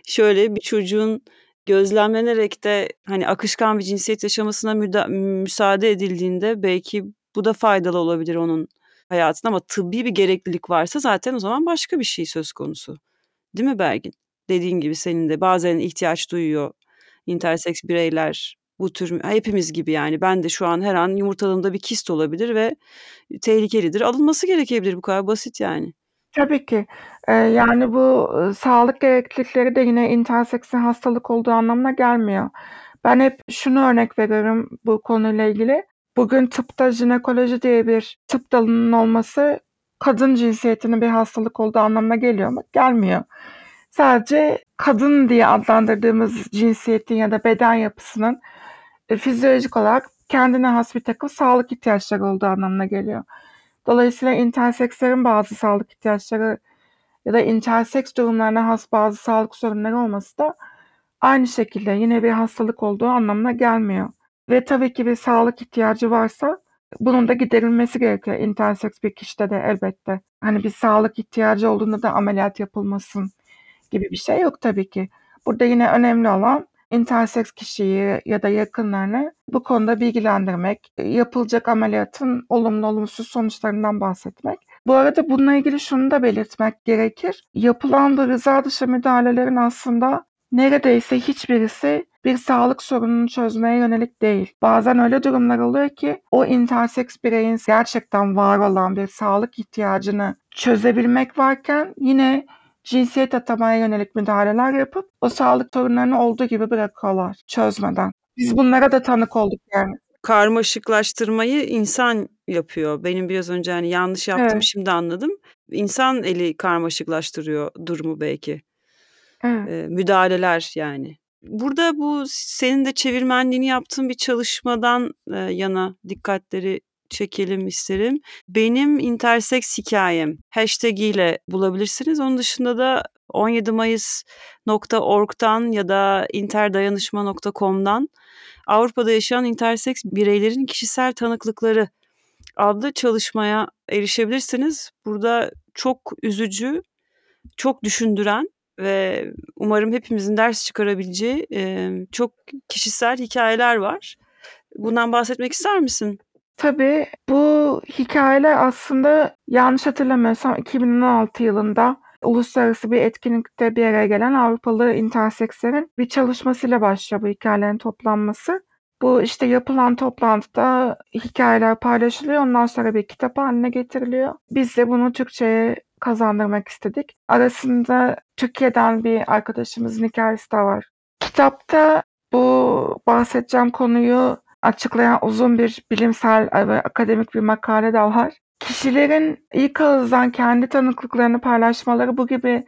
şöyle bir çocuğun gözlemlenerek de hani akışkan bir cinsiyet yaşamasına müda- müsaade edildiğinde belki bu da faydalı olabilir onun hayatına ama tıbbi bir gereklilik varsa zaten o zaman başka bir şey söz konusu. Değil mi Bergin? Dediğin gibi senin de bazen ihtiyaç duyuyor interseks bireyler bu tür hepimiz gibi yani ben de şu an her an yumurtalığımda bir kist olabilir ve tehlikelidir. Alınması gerekebilir bu kadar basit yani. Tabii ki. Ee, yani bu sağlık gereklilikleri de yine interseksin hastalık olduğu anlamına gelmiyor. Ben hep şunu örnek veriyorum bu konuyla ilgili. Bugün tıpta jinekoloji diye bir tıp dalının olması kadın cinsiyetinin bir hastalık olduğu anlamına geliyor mu? Gelmiyor. Sadece kadın diye adlandırdığımız cinsiyetin ya da beden yapısının e, fizyolojik olarak kendine has bir takım sağlık ihtiyaçları olduğu anlamına geliyor. Dolayısıyla intersekslerin bazı sağlık ihtiyaçları ya da interseks durumlarına has bazı sağlık sorunları olması da aynı şekilde yine bir hastalık olduğu anlamına gelmiyor. Ve tabii ki bir sağlık ihtiyacı varsa bunun da giderilmesi gerekiyor interseks bir kişide de elbette. Hani bir sağlık ihtiyacı olduğunda da ameliyat yapılmasın gibi bir şey yok tabii ki. Burada yine önemli olan interseks kişiyi ya da yakınlarını bu konuda bilgilendirmek, yapılacak ameliyatın olumlu olumsuz sonuçlarından bahsetmek. Bu arada bununla ilgili şunu da belirtmek gerekir. Yapılan bu rıza dışı müdahalelerin aslında neredeyse hiçbirisi bir sağlık sorununu çözmeye yönelik değil. Bazen öyle durumlar oluyor ki o interseks bireyin gerçekten var olan bir sağlık ihtiyacını çözebilmek varken yine cinsiyet atamaya yönelik müdahaleler yapıp o sağlık sorunlarını olduğu gibi bırakıyorlar çözmeden. Biz bunlara da tanık olduk yani. Karmaşıklaştırmayı insan yapıyor. Benim biraz önce hani yanlış yaptım Evet. şimdi anladım. İnsan eli karmaşıklaştırıyor durumu belki. Evet. Eee, müdahaleler yani. Burada bu senin de çevirmenliğini yaptığın bir çalışmadan, eee, yana dikkatleri çekelim isterim. Benim interseks hikâyem hashtag'iyle bulabilirsiniz. Onun dışında da 17mayıs.org'dan ya da interdayanışma.com'dan Avrupa'da yaşayan interseks bireylerin kişisel tanıklıkları adlı çalışmaya erişebilirsiniz. Burada çok üzücü, çok düşündüren ve umarım hepimizin ders çıkarabileceği, eee, çok kişisel hikâyeler var. Bundan bahsetmek ister misin? Tabii, bu hikâyeler aslında yanlış hatırlamıyorsam 2016 yılında uluslararası bir etkinlikte bir araya gelen Avrupalı intersekslerin bir çalışmasıyla başlıyor bu hikâyelerin toplanması. Bu, işte, yapılan toplantıda hikâyeler paylaşılıyor. Ondan sonra bir kitap hâline getiriliyor. Biz de bunu Türkçe'ye kazandırmak istedik. Arasında Türkiye'den bir arkadaşımızın hikâyesi de var. Kitapta bu bahsedeceğim konuyu açıklayan uzun bir bilimsel ve akademik bir makale de var. Kişilerin ilk ağızdan kendi tanıklıklarını paylaşmaları bu gibi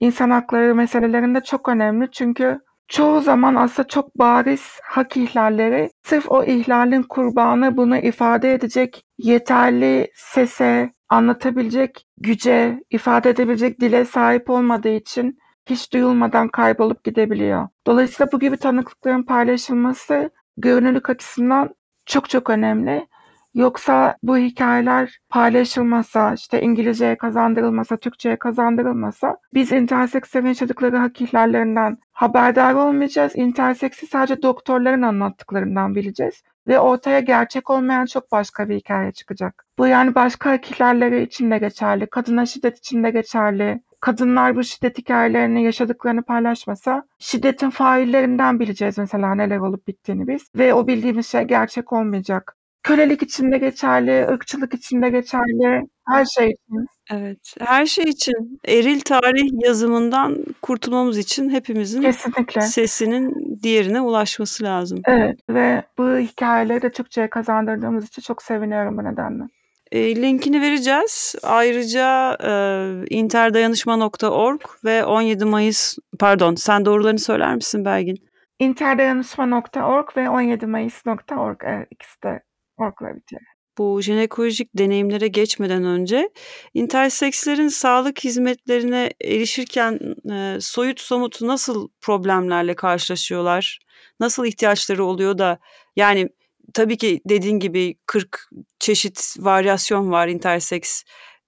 insan hakları meselelerinde çok önemli. Çünkü çoğu zaman aslında çok bariz hak ihlalleri sırf o ihlalin kurbanı bunu ifade edecek yeterli sese, anlatabilecek güce, ifade edebilecek dile sahip olmadığı için hiç duyulmadan kaybolup gidebiliyor. Dolayısıyla bu gibi tanıklıkların paylaşılması görünürlük açısından çok çok önemli. Yoksa bu hikâyeler paylaşılmasa, işte, İngilizceye kazandırılmasa, Türkçeye kazandırılmasa biz intersekslerin yaşadıkları hak ihlallerinden haberdar olmayacağız. Interseksi sadece doktorların anlattıklarından bileceğiz ve ortaya gerçek olmayan çok başka bir hikâye çıkacak. Bu, yani, başka hak ihlalleri için de geçerli, kadına şiddet için de geçerli. Kadınlar bu şiddet hikâyelerini, yaşadıklarını paylaşmasa şiddetin faillerinden bileceğiz mesela neler olup bittiğini biz ve o bildiğimiz şey gerçek olmayacak. Kölelik için de geçerli, ırkçılık için de geçerli, her şey için. Evet, her şey için. Eril tarih yazımından kurtulmamız için hepimizin Kesinlikle. sesinin diğerine ulaşması lazım. Evet ve bu hikâyeleri de Türkçeye kazandırdığımız için çok seviniyorum bu nedenle. Eee, linkini vereceğiz. Ayrıca, eee, interdayanışma.org ve 17 Mayıs Pardon, sen doğrularını söyler misin Belgin? interdayanışma.org ve 17mayıs.org evet, ikisi de org'la bitiyor. Bu jinekolojik deneyimlere geçmeden önce intersekslerin sağlık hizmetlerine erişirken, eee, soyut somut nasıl problemlerle karşılaşıyorlar? Nasıl ihtiyaçları oluyor da yani tabii ki dediğin gibi 40 çeşit varyasyon var interseks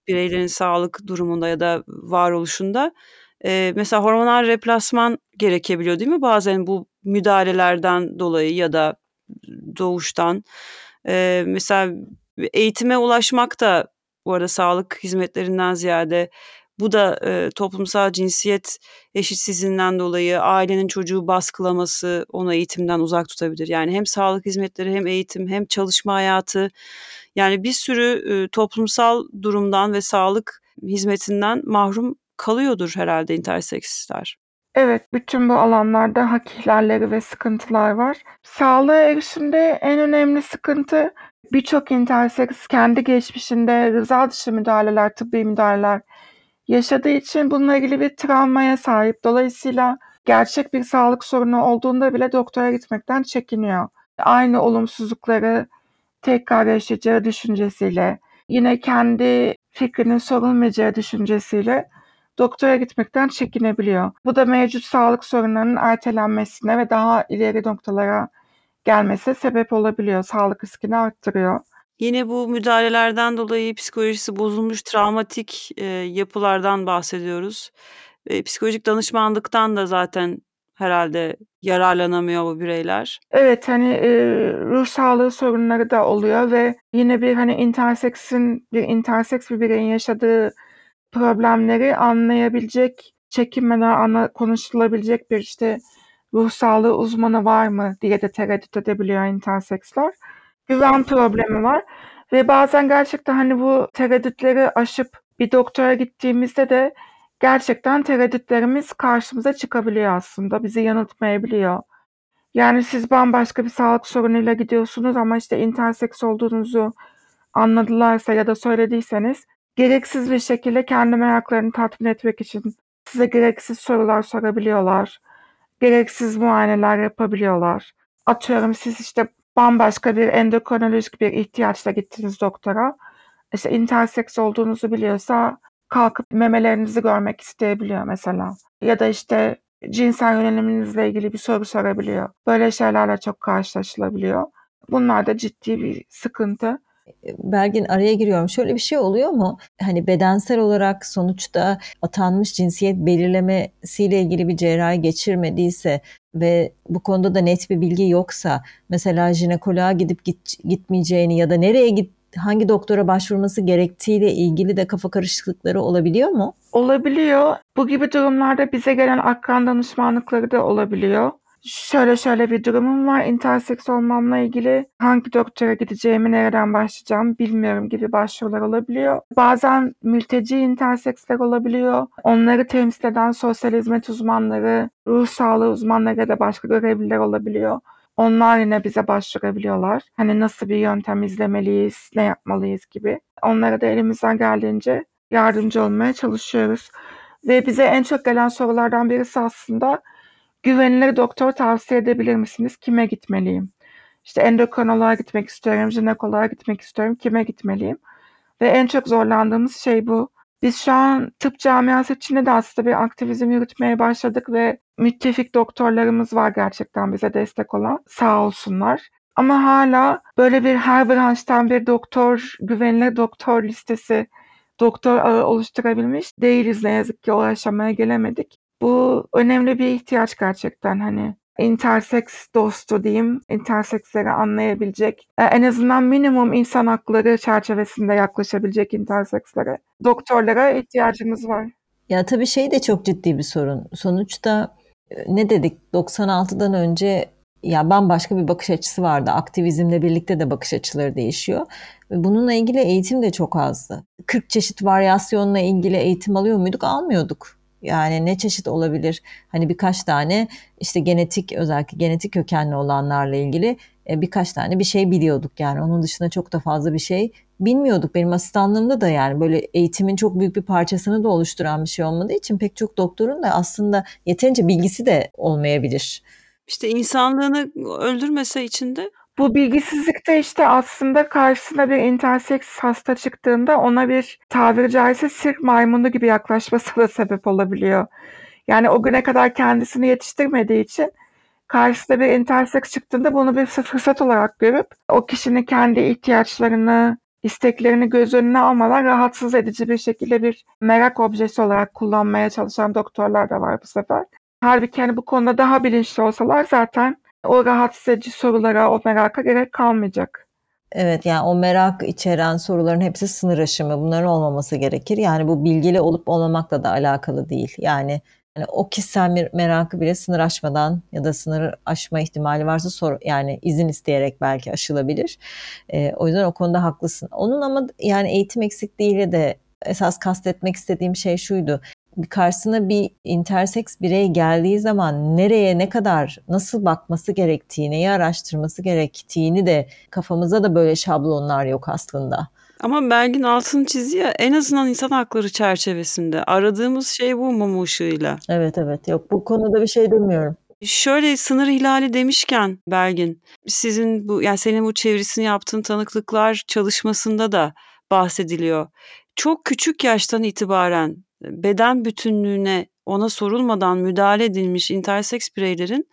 bireylerin sağlık durumunda ya da varoluşunda. Eee, mesela hormonal replasman gerekebiliyor değil mi bazen bu müdahalelerden dolayı ya da doğuştan? Eee, mesela eğitime ulaşmak da bu arada sağlık hizmetlerinden ziyade bu da, eee, toplumsal cinsiyet eşitsizliğinden dolayı ailenin çocuğu baskılaması onu eğitimden uzak tutabilir. Yani hem sağlık hizmetleri hem eğitim hem çalışma hayatı yani bir sürü, üüü, toplumsal durumdan ve sağlık hizmetinden mahrum kalıyordur herhâlde interseksler. Evet, bütün bu alanlarda hak ihlalleri ve sıkıntılar var. Sağlığa erişimde en önemli sıkıntı birçok interseks kendi geçmişinde rıza dışı müdahaleler, tıbbi müdahaleler yaşadığı için bununla ilgili bir travmaya sahip. Dolayısıyla gerçek bir sağlık sorunu olduğunda bile doktora gitmekten çekiniyor. Aynı olumsuzlukları tekrar yaşayacağı düşüncesiyle, yine kendi fikrinin sorulmayacağı düşüncesiyle doktora gitmekten çekinebiliyor. Bu da mevcut sağlık sorunlarının ertelenmesine ve daha ileri noktalara gelmesi sebep olabiliyor. Sağlık riskini arttırıyor. Yine bu müdahalelerden dolayı psikolojisi bozulmuş travmatik e, yapılardan bahsediyoruz. E, psikolojik danışmanlıktan da zaten herhalde yararlanamıyor bu bireyler. Evet hani e, ruh sağlığı sorunları da oluyor ve yine bir hani interseksin bir interseks bir bireyin yaşadığı problemleri anlayabilecek, çekinmeden ana, konuşulabilecek bir işte ruh sağlığı uzmanı var mı diye de tereddüt edebiliyor interseksler. Güven problemi var ve bazen gerçekten hani bu tereddütleri aşıp bir doktora gittiğimizde de gerçekten tereddütlerimiz karşımıza çıkabiliyor aslında. Bizi yanıltmayabiliyor. Yani siz bambaşka bir sağlık sorunuyla gidiyorsunuz ama işte interseks olduğunuzu anladılarsa ya da söylediyseniz gereksiz bir şekilde kendi meraklarını tatmin etmek için size gereksiz sorular sorabiliyorlar. Gereksiz muayeneler yapabiliyorlar. Atıyorum siz işte bambaşka bir endokrinolojik bir ihtiyaçla gittiniz doktora. İşte interseks olduğunuzu biliyorsa kalkıp memelerinizi görmek isteyebiliyor mesela. Ya da işte cinsel yöneliminizle ilgili bir soru sorabiliyor. Böyle şeylerle çok karşılaşılabiliyor. Bunlar da ciddi bir sıkıntı. Belgin araya giriyorum. Şöyle bir şey oluyor mu? Hani bedensel olarak sonuçta atanmış cinsiyet belirlemesiyle ilgili bir cerrahi geçirmediyse ve bu konuda da net bir bilgi yoksa mesela jinekoloğa gidip git, gitmeyeceğini ya da nereye git hangi doktora başvurması gerektiğiyle ilgili de kafa karışıklıkları olabiliyor mu? Olabiliyor. Bu gibi durumlarda bize gelen akran danışmanlıkları da olabiliyor. Şöyle şöyle bir durumum var. Interseks olmamla ilgili hangi doktora gideceğimi, nereden başlayacağım bilmiyorum gibi başvurular olabiliyor. Bazen mülteci interseksler olabiliyor. Onları temsil eden sosyal hizmet uzmanları, ruh sağlığı uzmanları ya da başka görevliler olabiliyor. Onlar yine bize başvurabiliyorlar. Hani nasıl bir yöntem izlemeliyiz, ne yapmalıyız gibi. Onlara da elimizden geldiğince yardımcı olmaya çalışıyoruz. Ve bize en çok gelen sorulardan birisi aslında güvenilir doktor tavsiye edebilir misiniz? Kime gitmeliyim? İşte endokrinoloğa gitmek istiyorum, jinekoloğa gitmek istiyorum. Kime gitmeliyim? Ve en çok zorlandığımız şey bu. Biz şu an tıp camiası içinde de aslında bir aktivizm yürütmeye başladık ve müttefik doktorlarımız var gerçekten bize destek olan. Sağ olsunlar. Ama hala böyle bir her branştan bir doktor, güvenilir doktor listesi, doktor ağı oluşturabilmiş değiliz ne yazık ki o aşamaya gelemedik. Bu önemli bir ihtiyaç gerçekten hani interseks dostu diyeyim, interseksleri anlayabilecek, e, en azından minimum insan hakları çerçevesinde yaklaşabilecek intersekslere, doktorlara ihtiyacımız var. Ya tabii şey de çok ciddi bir sorun. Sonuçta e, ne dedik 96'dan önce ya bambaşka bir bakış açısı vardı. Aktivizmle birlikte de bakış açıları değişiyor. Bununla ilgili eğitim de çok azdı. 40 çeşit varyasyonla ilgili eğitim alıyor muyduk? Almıyorduk. Yani ne çeşit olabilir? Hani birkaç tane işte genetik özellikle genetik kökenli olanlarla ilgili e, birkaç tane bir şey biliyorduk yani. Onun dışında çok da fazla bir şey bilmiyorduk. Benim asistanlığımda da yani böyle eğitimin çok büyük bir parçasını da oluşturan bir şey olmadığı için pek çok doktorun da aslında yeterince bilgisi de olmayabilir. İşte insanlığını öldürmese içinde bu bilgisizlikte işte aslında karşısına bir interseks hasta çıktığında ona bir tabiri caizse sirk maymunu gibi yaklaşması da sebep olabiliyor. Yani o güne kadar kendisini yetiştirmediği için karşısında bir interseks çıktığında bunu bir fırsat olarak görüp o kişinin kendi ihtiyaçlarını, isteklerini göz önüne almadan rahatsız edici bir şekilde bir merak objesi olarak kullanmaya çalışan doktorlar da var bu sefer. Halbuki hani bu konuda daha bilinçli olsalar zaten o rahatsız edici sorulara, o meraka gerek kalmayacak. Evet yani o merak içeren soruların hepsi sınır aşımı. Bunların olmaması gerekir. Yani bu bilgili olup olmamakla da alakalı değil. Yani, yani o kişisel merakı bile sınır aşmadan ya da sınır aşma ihtimali varsa sor, yani izin isteyerek belki aşılabilir. Ee, o yüzden o konuda haklısın. Onun ama yani eğitim eksikliğiyle de esas kastetmek istediğim şey şuydu karşısına bir interseks birey geldiği zaman nereye ne kadar nasıl bakması gerektiğini, neyi araştırması gerektiğini de kafamıza da böyle şablonlar yok aslında. Ama Belgin altını çiziyor. En azından insan hakları çerçevesinde. Aradığımız şey bu mum ışığıyla. Evet evet yok bu konuda bir şey demiyorum. Şöyle sınır ihlali demişken Belgin, sizin bu yani senin bu çevresini yaptığın tanıklıklar çalışmasında da bahsediliyor. Çok küçük yaştan itibaren beden bütünlüğüne ona sorulmadan müdahale edilmiş interseks bireylerin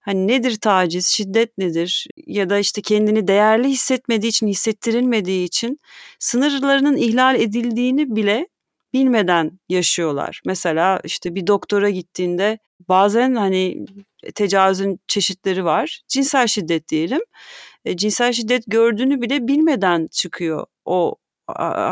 hani nedir taciz, şiddet nedir ya da işte kendini değerli hissetmediği için, hissettirilmediği için sınırlarının ihlal edildiğini bile bilmeden yaşıyorlar. Mesela işte bir doktora gittiğinde bazen hani tecavüzün çeşitleri var. Cinsel şiddet diyelim. E, cinsel şiddet gördüğünü bile bilmeden çıkıyor o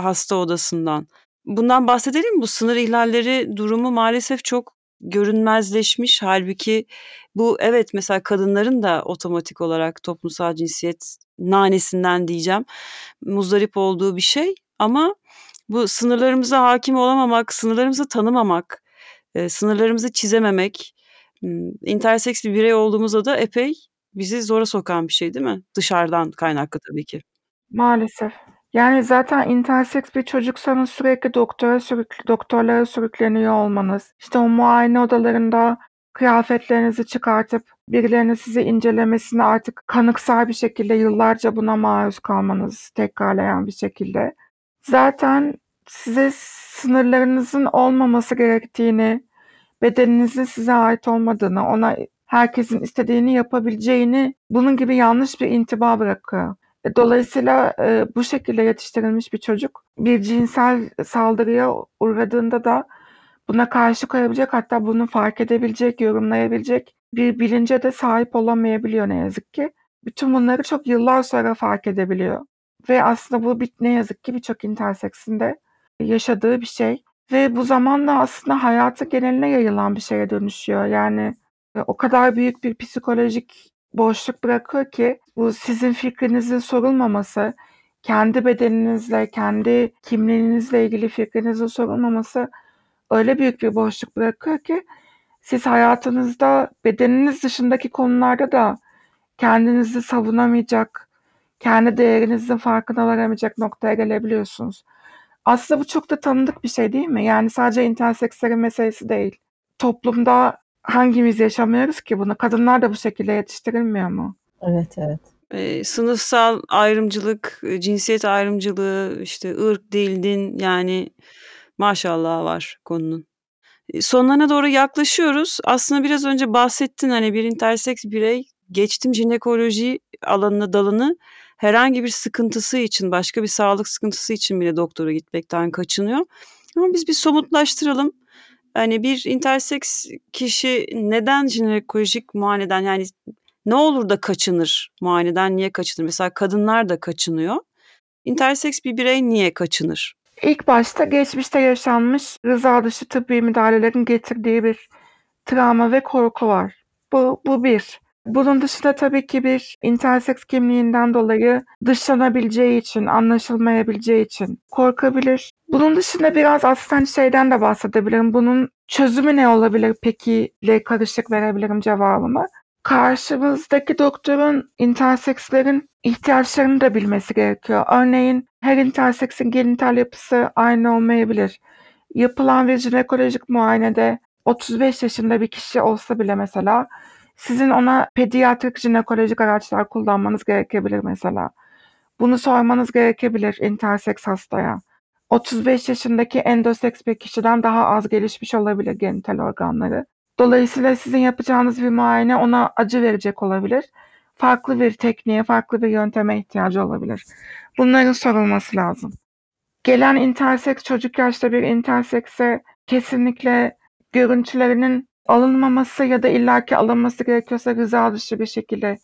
hasta odasından. Bundan bahsedelim Bu sınır ihlalleri durumu maalesef çok görünmezleşmiş. Halbuki bu evet mesela kadınların da otomatik olarak toplumsal cinsiyet nanesinden diyeceğim muzdarip olduğu bir şey. Ama bu sınırlarımıza hakim olamamak, sınırlarımızı tanımamak, e, sınırlarımızı çizememek, interseks bir birey olduğumuzda da epey bizi zora sokan bir şey değil mi? Dışarıdan kaynaklı tabii ki. Maalesef. Yani zaten interseks bir çocuksanız sürekli doktora sürük doktorlara sürükleniyor olmanız, işte o muayene odalarında kıyafetlerinizi çıkartıp birilerinin sizi incelemesini artık kanıksar bir şekilde yıllarca buna maruz kalmanız tekrarlayan bir şekilde. Zaten size sınırlarınızın olmaması gerektiğini, bedeninizin size ait olmadığını, ona herkesin istediğini yapabileceğini, bunun gibi yanlış bir intiba bırakıyor. E, dolayısıyla e, bu şekilde yetiştirilmiş bir çocuk bir cinsel saldırıya uğradığında da buna karşı koyabilecek hatta bunu fark edebilecek, yorumlayabilecek bir bilince de sahip olamayabiliyor ne yazık ki. Bütün bunları çok yıllar sonra fark edebiliyor. Ve aslında bu bir, ne yazık ki birçok interseksinde yaşadığı bir şey. Ve bu zamanla aslında hayatı geneline yayılan bir şeye dönüşüyor. Yani e, o kadar büyük bir psikolojik boşluk bırakıyor ki bu sizin fikrinizin sorulmaması, kendi bedeninizle, kendi kimliğinizle ilgili fikrinizin sorulmaması öyle büyük bir boşluk bırakıyor ki siz hayatınızda bedeniniz dışındaki konularda da kendinizi savunamayacak, kendi değerinizin farkına varamayacak noktaya gelebiliyorsunuz. Aslında bu çok da tanıdık bir şey değil mi? Yani sadece intersekslerin meselesi değil. Toplumda hangimiz yaşamıyoruz ki bunu? Kadınlar da bu şekilde yetiştirilmiyor mu? Evet, evet. E, sınıfsal ayrımcılık, cinsiyet ayrımcılığı, işte ırk, dil, din yani maşallah var konunun. sonlarına doğru yaklaşıyoruz. Aslında biraz önce bahsettin hani bir interseks birey geçtim jinekoloji alanına dalını herhangi bir sıkıntısı için, başka bir sağlık sıkıntısı için bile doktora gitmekten kaçınıyor. Ama biz bir somutlaştıralım. Hani bir interseks kişi neden jinekolojik muayeneden yani ne olur da kaçınır muayeneden niye kaçınır? Mesela kadınlar da kaçınıyor. Interseks bir birey niye kaçınır? İlk başta geçmişte yaşanmış rıza dışı tıbbi müdahalelerin getirdiği bir travma ve korku var. Bu, bu bir. Bunun dışında tabii ki bir interseks kimliğinden dolayı dışlanabileceği için, anlaşılmayabileceği için korkabilir. Bunun dışında biraz aslında şeyden de bahsedebilirim. Bunun çözümü ne olabilir peki ile karışık verebilirim cevabımı. Karşımızdaki doktorun intersekslerin ihtiyaçlarını da bilmesi gerekiyor. Örneğin her interseksin genital yapısı aynı olmayabilir. Yapılan bir jinekolojik muayenede 35 yaşında bir kişi olsa bile mesela sizin ona pediatrik jinekolojik araçlar kullanmanız gerekebilir mesela. Bunu sormanız gerekebilir interseks hastaya. 35 yaşındaki endoseks bir kişiden daha az gelişmiş olabilir genital organları. Dolayısıyla sizin yapacağınız bir muayene ona acı verecek olabilir. Farklı bir tekniğe, farklı bir yönteme ihtiyacı olabilir. Bunların sorulması lazım. Gelen interseks çocuk yaşta bir intersekse kesinlikle görüntülerinin alınmaması ya da illaki alınması gerekiyorsa rıza dışı bir şekilde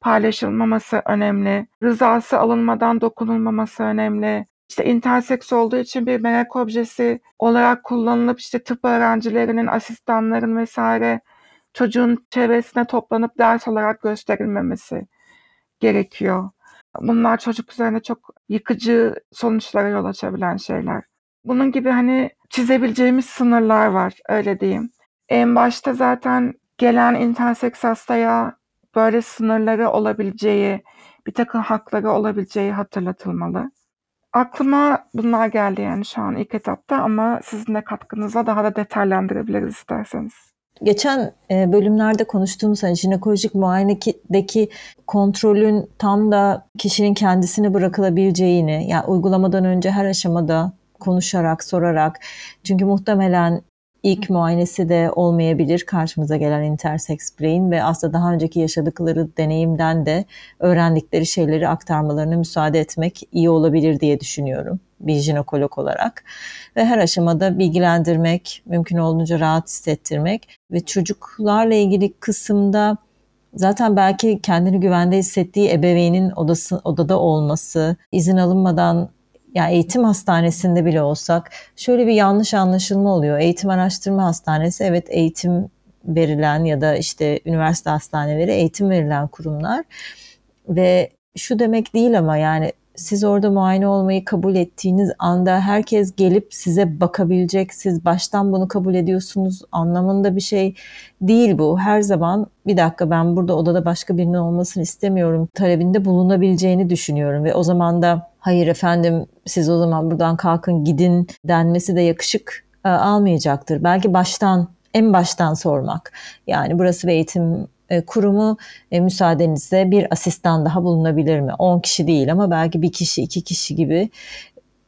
paylaşılmaması önemli. Rızası alınmadan dokunulmaması önemli. İşte interseks olduğu için bir merak objesi olarak kullanılıp işte tıp öğrencilerinin, asistanların vesaire çocuğun çevresine toplanıp ders olarak gösterilmemesi gerekiyor. Bunlar çocuk üzerine çok yıkıcı sonuçlara yol açabilen şeyler. Bunun gibi hani çizebileceğimiz sınırlar var öyle diyeyim. En başta zaten gelen interseks hastaya böyle sınırları olabileceği, bir takım hakları olabileceği hatırlatılmalı. Aklıma bunlar geldi yani şu an ilk etapta ama sizin de katkınızla daha da detaylandırabiliriz isterseniz. Geçen e, bölümlerde konuştuğumuz hani jinekolojik muayenedeki kontrolün tam da kişinin kendisine bırakılabileceğini, yani uygulamadan önce her aşamada konuşarak, sorarak. Çünkü muhtemelen ilk muayenesi de olmayabilir karşımıza gelen intersex bireyin ve aslında daha önceki yaşadıkları deneyimden de öğrendikleri şeyleri aktarmalarına müsaade etmek iyi olabilir diye düşünüyorum bir jinekolog olarak. Ve her aşamada bilgilendirmek, mümkün olduğunca rahat hissettirmek ve çocuklarla ilgili kısımda zaten belki kendini güvende hissettiği ebeveynin odası, odada olması, izin alınmadan yani eğitim hastanesinde bile olsak şöyle bir yanlış anlaşılma oluyor. Eğitim araştırma hastanesi evet eğitim verilen ya da işte üniversite hastaneleri eğitim verilen kurumlar ve şu demek değil ama yani siz orada muayene olmayı kabul ettiğiniz anda herkes gelip size bakabilecek. Siz baştan bunu kabul ediyorsunuz anlamında bir şey değil bu. Her zaman bir dakika ben burada odada başka birinin olmasını istemiyorum talebinde bulunabileceğini düşünüyorum ve o zaman da hayır efendim siz o zaman buradan kalkın gidin denmesi de yakışık e, almayacaktır. Belki baştan en baştan sormak. Yani burası bir eğitim e, kurumu e, müsaadenizle bir asistan daha bulunabilir mi? 10 kişi değil ama belki bir kişi, iki kişi gibi.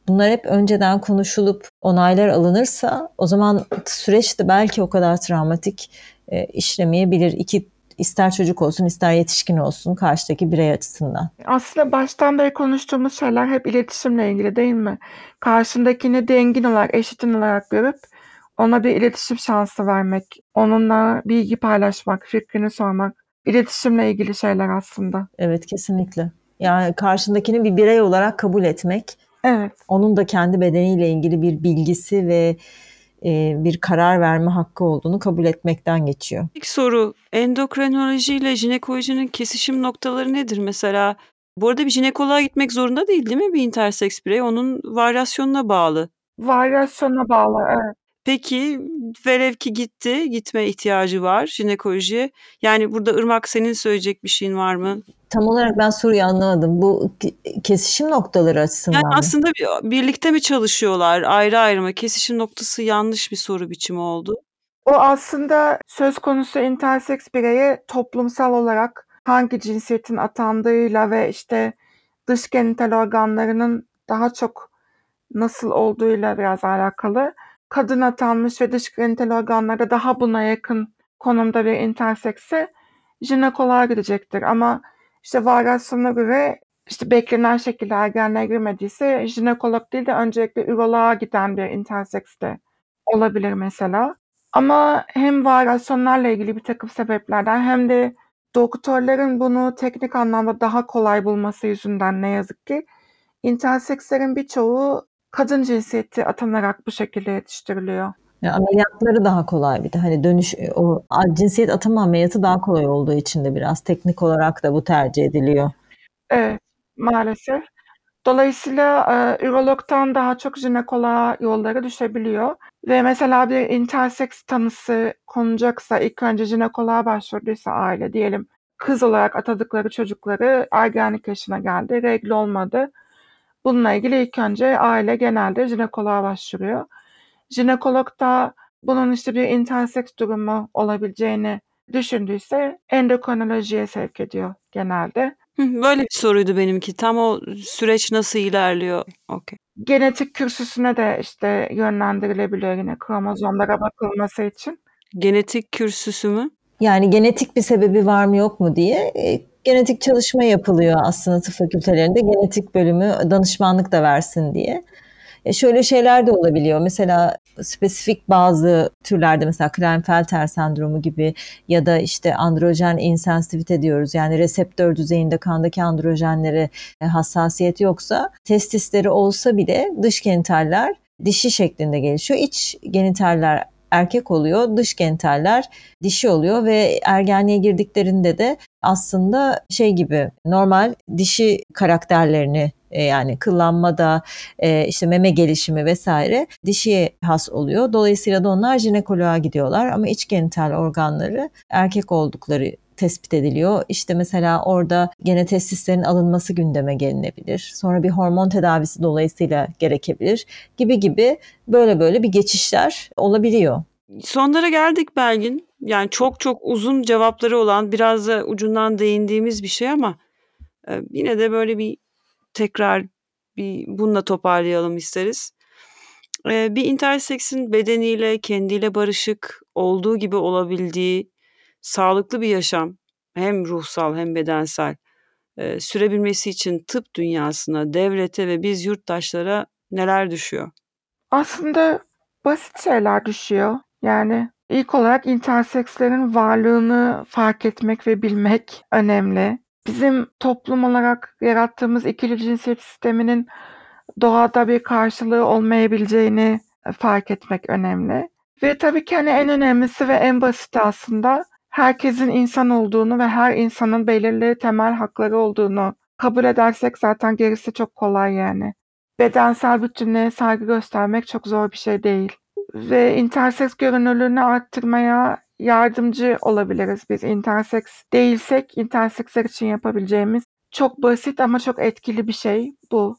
Bunlar hep önceden konuşulup onaylar alınırsa o zaman süreç de belki o kadar travmatik e, işlemeyebilir. İki ister çocuk olsun ister yetişkin olsun karşıdaki birey açısından. Aslında baştan beri konuştuğumuz şeyler hep iletişimle ilgili değil mi? Karşındakini dengin olarak, eşitin olarak görüp ona bir iletişim şansı vermek, onunla bilgi paylaşmak, fikrini sormak, iletişimle ilgili şeyler aslında. Evet kesinlikle. Yani karşındakini bir birey olarak kabul etmek. Evet. Onun da kendi bedeniyle ilgili bir bilgisi ve e, bir karar verme hakkı olduğunu kabul etmekten geçiyor. İlk soru endokrinoloji ile jinekolojinin kesişim noktaları nedir mesela? Bu arada bir jinekoloğa gitmek zorunda değil değil mi bir interseks birey? Onun varyasyonuna bağlı. Varyasyona bağlı evet. Peki velev ki gitti, gitme ihtiyacı var jinekolojiye. Yani burada Irmak senin söyleyecek bir şeyin var mı? Tam olarak ben soruyu anlamadım. Bu kesişim noktaları açısından Yani mı? aslında bir- birlikte mi çalışıyorlar ayrı ayrı mı? Kesişim noktası yanlış bir soru biçimi oldu. O aslında söz konusu interseks bireye toplumsal olarak hangi cinsiyetin atandığıyla ve işte dış genital organlarının daha çok nasıl olduğuyla biraz alakalı. Kadın atanmış ve dış genital organları daha buna yakın konumda bir intersekse jinekoloğa gidecektir. Ama işte varyasyona göre işte beklenen şekilde ergenliğe girmediyse jinekolog değil de öncelikle üroloğa giden bir interseks de olabilir mesela. Ama hem varyasyonlarla ilgili bir takım sebeplerden hem de doktorların bunu teknik anlamda daha kolay bulması yüzünden ne yazık ki intersekslerin birçoğu kadın cinsiyeti atanarak bu şekilde yetiştiriliyor. Yani ameliyatları daha kolay bir de hani dönüş o cinsiyet atama ameliyatı daha kolay olduğu için de biraz teknik olarak da bu tercih ediliyor. Evet, maalesef. Dolayısıyla e, ürologtan daha çok jinekoloğa yolları düşebiliyor. Ve mesela bir interseks tanısı konacaksa ilk önce jinekoloğa başvurduysa aile diyelim kız olarak atadıkları çocukları ergenlik yaşına geldi, regl olmadı. Bununla ilgili ilk önce aile genelde jinekoloğa başvuruyor. Jinekolog da bunun işte bir interseks durumu olabileceğini düşündüyse endokrinolojiye sevk ediyor genelde. Hı, Böyle bir soruydu benimki. Tam o süreç nasıl ilerliyor? Okey. Genetik kürsüsüne de işte yönlendirilebiliyor yine kromozomlara bakılması için. Genetik kürsüsü mü? Yani genetik bir sebebi var mı yok mu diye e, genetik çalışma yapılıyor aslında tıp fakültelerinde. Genetik bölümü danışmanlık da versin diye. E şöyle şeyler de olabiliyor. Mesela spesifik bazı türlerde mesela Klinefelter sendromu gibi ya da işte androjen insensitivite diyoruz. Yani reseptör düzeyinde kandaki androjenlere e, hassasiyet yoksa testisleri olsa bile dış genitaller dişi şeklinde gelişiyor. İç genitaller erkek oluyor, dış genitaller dişi oluyor ve ergenliğe girdiklerinde de aslında şey gibi normal dişi karakterlerini e, yani kıllanmada e, işte meme gelişimi vesaire dişiye has oluyor. Dolayısıyla da onlar jinekoloğa gidiyorlar ama iç genital organları erkek oldukları tespit ediliyor. İşte mesela orada gene testislerin alınması gündeme gelinebilir. Sonra bir hormon tedavisi dolayısıyla gerekebilir gibi gibi böyle böyle bir geçişler olabiliyor. Sonlara geldik Belgin. Yani çok çok uzun cevapları olan biraz da ucundan değindiğimiz bir şey ama yine de böyle bir tekrar bir bununla toparlayalım isteriz. Eee, bir interseksin bedeniyle, kendiyle barışık, olduğu gibi olabildiği sağlıklı bir yaşam hem ruhsal hem bedensel, eee, sürebilmesi için tıp dünyasına, devlete ve biz yurttaşlara neler düşüyor? Aslında basit şeyler düşüyor. Yani ilk olarak intersekslerin varlığını fark etmek ve bilmek önemli. Bizim toplum olarak yarattığımız ikili cinsiyet sisteminin doğada bir karşılığı olmayabileceğini fark etmek önemli. Ve tabii ki hani en önemlisi ve en basiti aslında herkesin insan olduğunu ve her insanın belirli temel hakları olduğunu kabul edersek zaten gerisi çok kolay yani. Bedensel bütünlüğe saygı göstermek çok zor bir şey değil. Ve interseks görünürlüğünü arttırmaya yardımcı olabiliriz biz. Interseks değilsek interseksler için yapabileceğimiz çok basit ama çok etkili bir şey bu.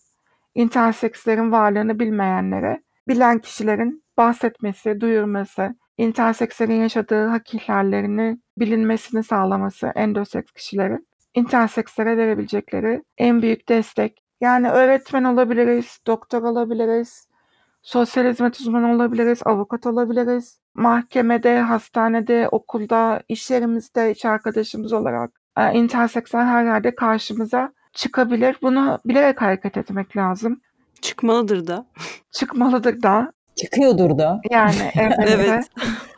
Intersekslerin varlığını bilmeyenlere, bilen kişilerin bahsetmesi, duyurması, intersekslerin yaşadığı hak ihlallerini bilinmesini sağlaması endoseks kişilerin intersekslere verebilecekleri en büyük destek. Yani öğretmen olabiliriz, doktor olabiliriz, sosyal hizmet uzmanı olabiliriz, avukat olabiliriz. Mahkemede, hastanede, okulda, iş yerimizde iş arkadaşımız olarak e, interseksler her yerde karşımıza çıkabilir. Bunu bilerek hareket etmek lazım. Çıkmalıdır da. Çıkmalıdır da. Çıkıyordur da. Yani elbette. Evet.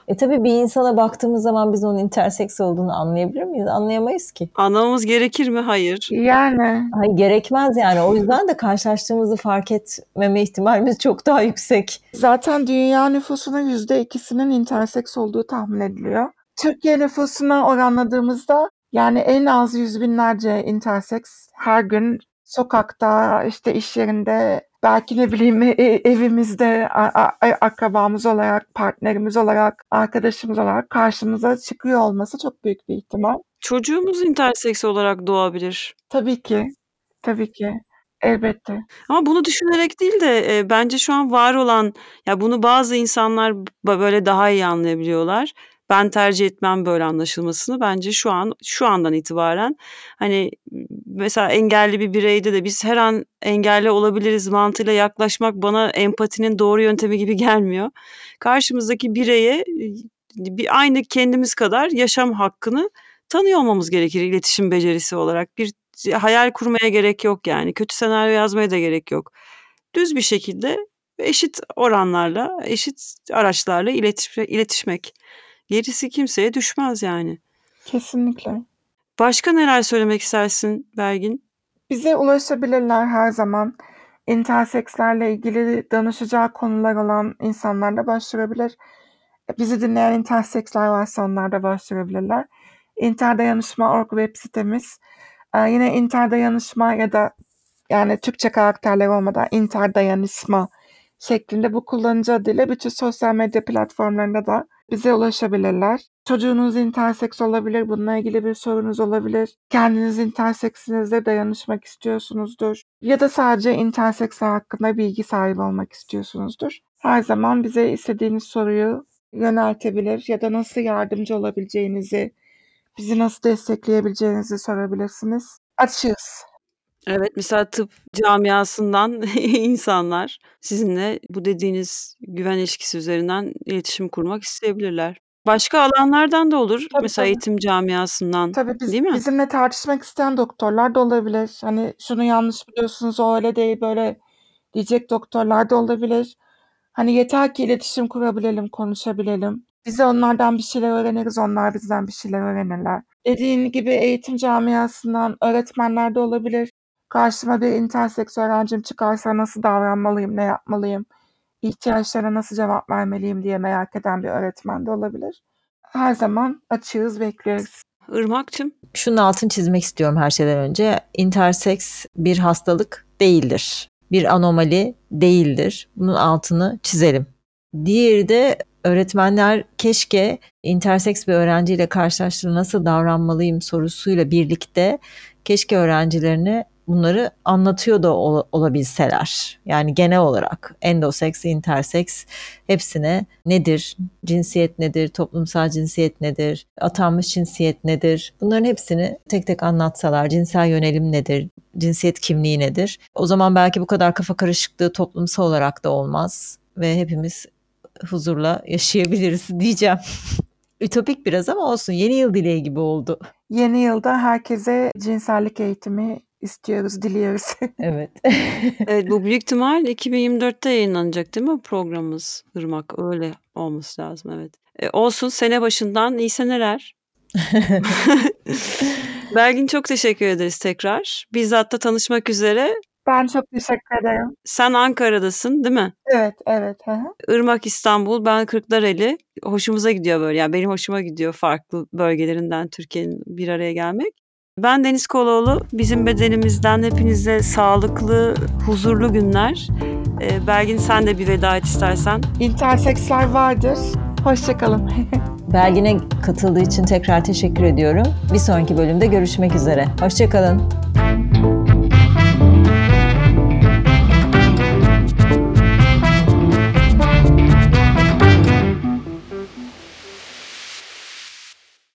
E tabii bir insana baktığımız zaman biz onun interseks olduğunu anlayabilir miyiz? Anlayamayız ki. Anlamamız gerekir mi? Hayır. Yani Hayır gerekmez yani. O yüzden de karşılaştığımızı fark etmeme ihtimalimiz çok daha yüksek. zaten dünya nüfusunun yüzde ikisinin interseks olduğu tahmin ediliyor. Türkiye nüfusuna oranladığımızda yani en az yüz binlerce interseks her gün sokakta, işte iş yerinde, belki ne bileyim e- evimizde a- a- akrabamız olarak, partnerimiz olarak, arkadaşımız olarak karşımıza çıkıyor olması çok büyük bir ihtimal. Çocuğumuz interseks olarak doğabilir. Tabii ki, tabii ki, elbette. Ama bunu düşünerek değil de e, bence şu an var olan ya bunu bazı insanlar böyle daha iyi anlayabiliyorlar. Ben tercih etmem böyle anlaşılmasını. Bence şu an şu andan itibaren hani mesela engelli bir bireyde de biz her an engelli olabiliriz mantığıyla yaklaşmak bana empatinin doğru yöntemi gibi gelmiyor. Karşımızdaki bireye e, bir aynı kendimiz kadar yaşam hakkını tanıyor olmamız gerekir iletişim becerisi olarak. Bir hayal kurmaya gerek yok yani. Kötü senaryo yazmaya da gerek yok. Düz bir şekilde eşit oranlarla, eşit araçlarla iletiş, iletişmek. Gerisi kimseye düşmez yani. Kesinlikle. Başka neler söylemek istersin Belgin? Bize ulaşabilirler her zaman. İntersekslerle ilgili danışacağı konular olan insanlar da başvurabilir. Bizi dinleyen interseksler varsa onlar da başvurabilirler. İnterdayanışma.org web sitemiz. Ee, yine interdayanışma ya da yani Türkçe karakterler olmadan interdayanışma şeklinde bu kullanıcı adıyla bütün sosyal medya platformlarında da bize ulaşabilirler. Çocuğunuz interseks olabilir, bununla ilgili bir sorunuz olabilir. Kendiniz interseksinizde dayanışmak istiyorsunuzdur. Ya da sadece interseksler hakkında bilgi sahibi olmak istiyorsunuzdur. Her zaman bize istediğiniz soruyu yöneltebilir ya da nasıl yardımcı olabileceğinizi, bizi nasıl destekleyebileceğinizi sorabilirsiniz. Açığız. Evet mesela tıp camiasından insanlar sizinle bu dediğiniz güven ilişkisi üzerinden iletişim kurmak isteyebilirler. Başka alanlardan da olur. Tabii, mesela tabii. eğitim camiasından. Tabii biz, Değil mi? bizimle tartışmak isteyen doktorlar da olabilir. Hani şunu yanlış biliyorsunuz, o öyle değil, böyle diyecek doktorlar da olabilir. Hani yeter ki iletişim kurabilelim, konuşabilelim. Biz de onlardan bir şeyler öğreniriz, onlar bizden bir şeyler öğrenirler. Dediğin gibi eğitim camiasından öğretmenler de olabilir. Karşıma bir interseks öğrencim çıkarsa nasıl davranmalıyım, ne yapmalıyım, ihtiyaçlarına nasıl cevap vermeliyim diye merak eden bir öğretmen de olabilir. Her zaman açığız, bekliyoruz. Irmak'cığım Şunun altını çizmek istiyorum her şeyden önce. Interseks bir hastalık değildir. Bir anomali değildir. Bunun altını çizelim. Diğeri de öğretmenler keşke interseks bir öğrenciyle karşılaştığında nasıl davranmalıyım sorusuyla birlikte keşke öğrencilerine bunları anlatıyor da ol- olabilseler. Yani genel olarak endoseks, interseks hepsine nedir, cinsiyet nedir, toplumsal cinsiyet nedir, atanmış cinsiyet nedir? Bunların hepsini tek tek anlatsalar, cinsel yönelim nedir, cinsiyet kimliği nedir? O zaman belki bu kadar kafa karışıklığı toplumsal olarak da olmaz. ve hepimiz huzurla yaşayabiliriz diyeceğim. Ütopik biraz ama olsun. Yeni yıl dileği gibi oldu. Yeni yılda herkese cinsellik eğitimi istiyoruz, diliyoruz. Evet. Evet bu büyük ihtimal 2024'te yayınlanacak değil mi programımız Irmak? Öyle olması lazım evet. E, olsun sene başından iyi seneler. Belgin çok teşekkür ederiz tekrar. Bizzat da tanışmak üzere. Ben çok teşekkür ederim. Sen Ankara'dasın değil mi? Evet, evet. Hı hı. Irmak İstanbul, ben Kırklareli. Hoşumuza gidiyor böyle. Yani benim hoşuma gidiyor farklı bölgelerinden Türkiye'nin bir araya gelmek. Ben Deniz Koloğlu. Bizim bedenimizden hepinize sağlıklı, huzurlu günler. Ee, Belgin sen de bir veda et istersen. İnterseksler vardır. Hoşçakalın. Belgin'e katıldığı için tekrar teşekkür ediyorum. Bir sonraki bölümde görüşmek üzere. Hoşçakalın.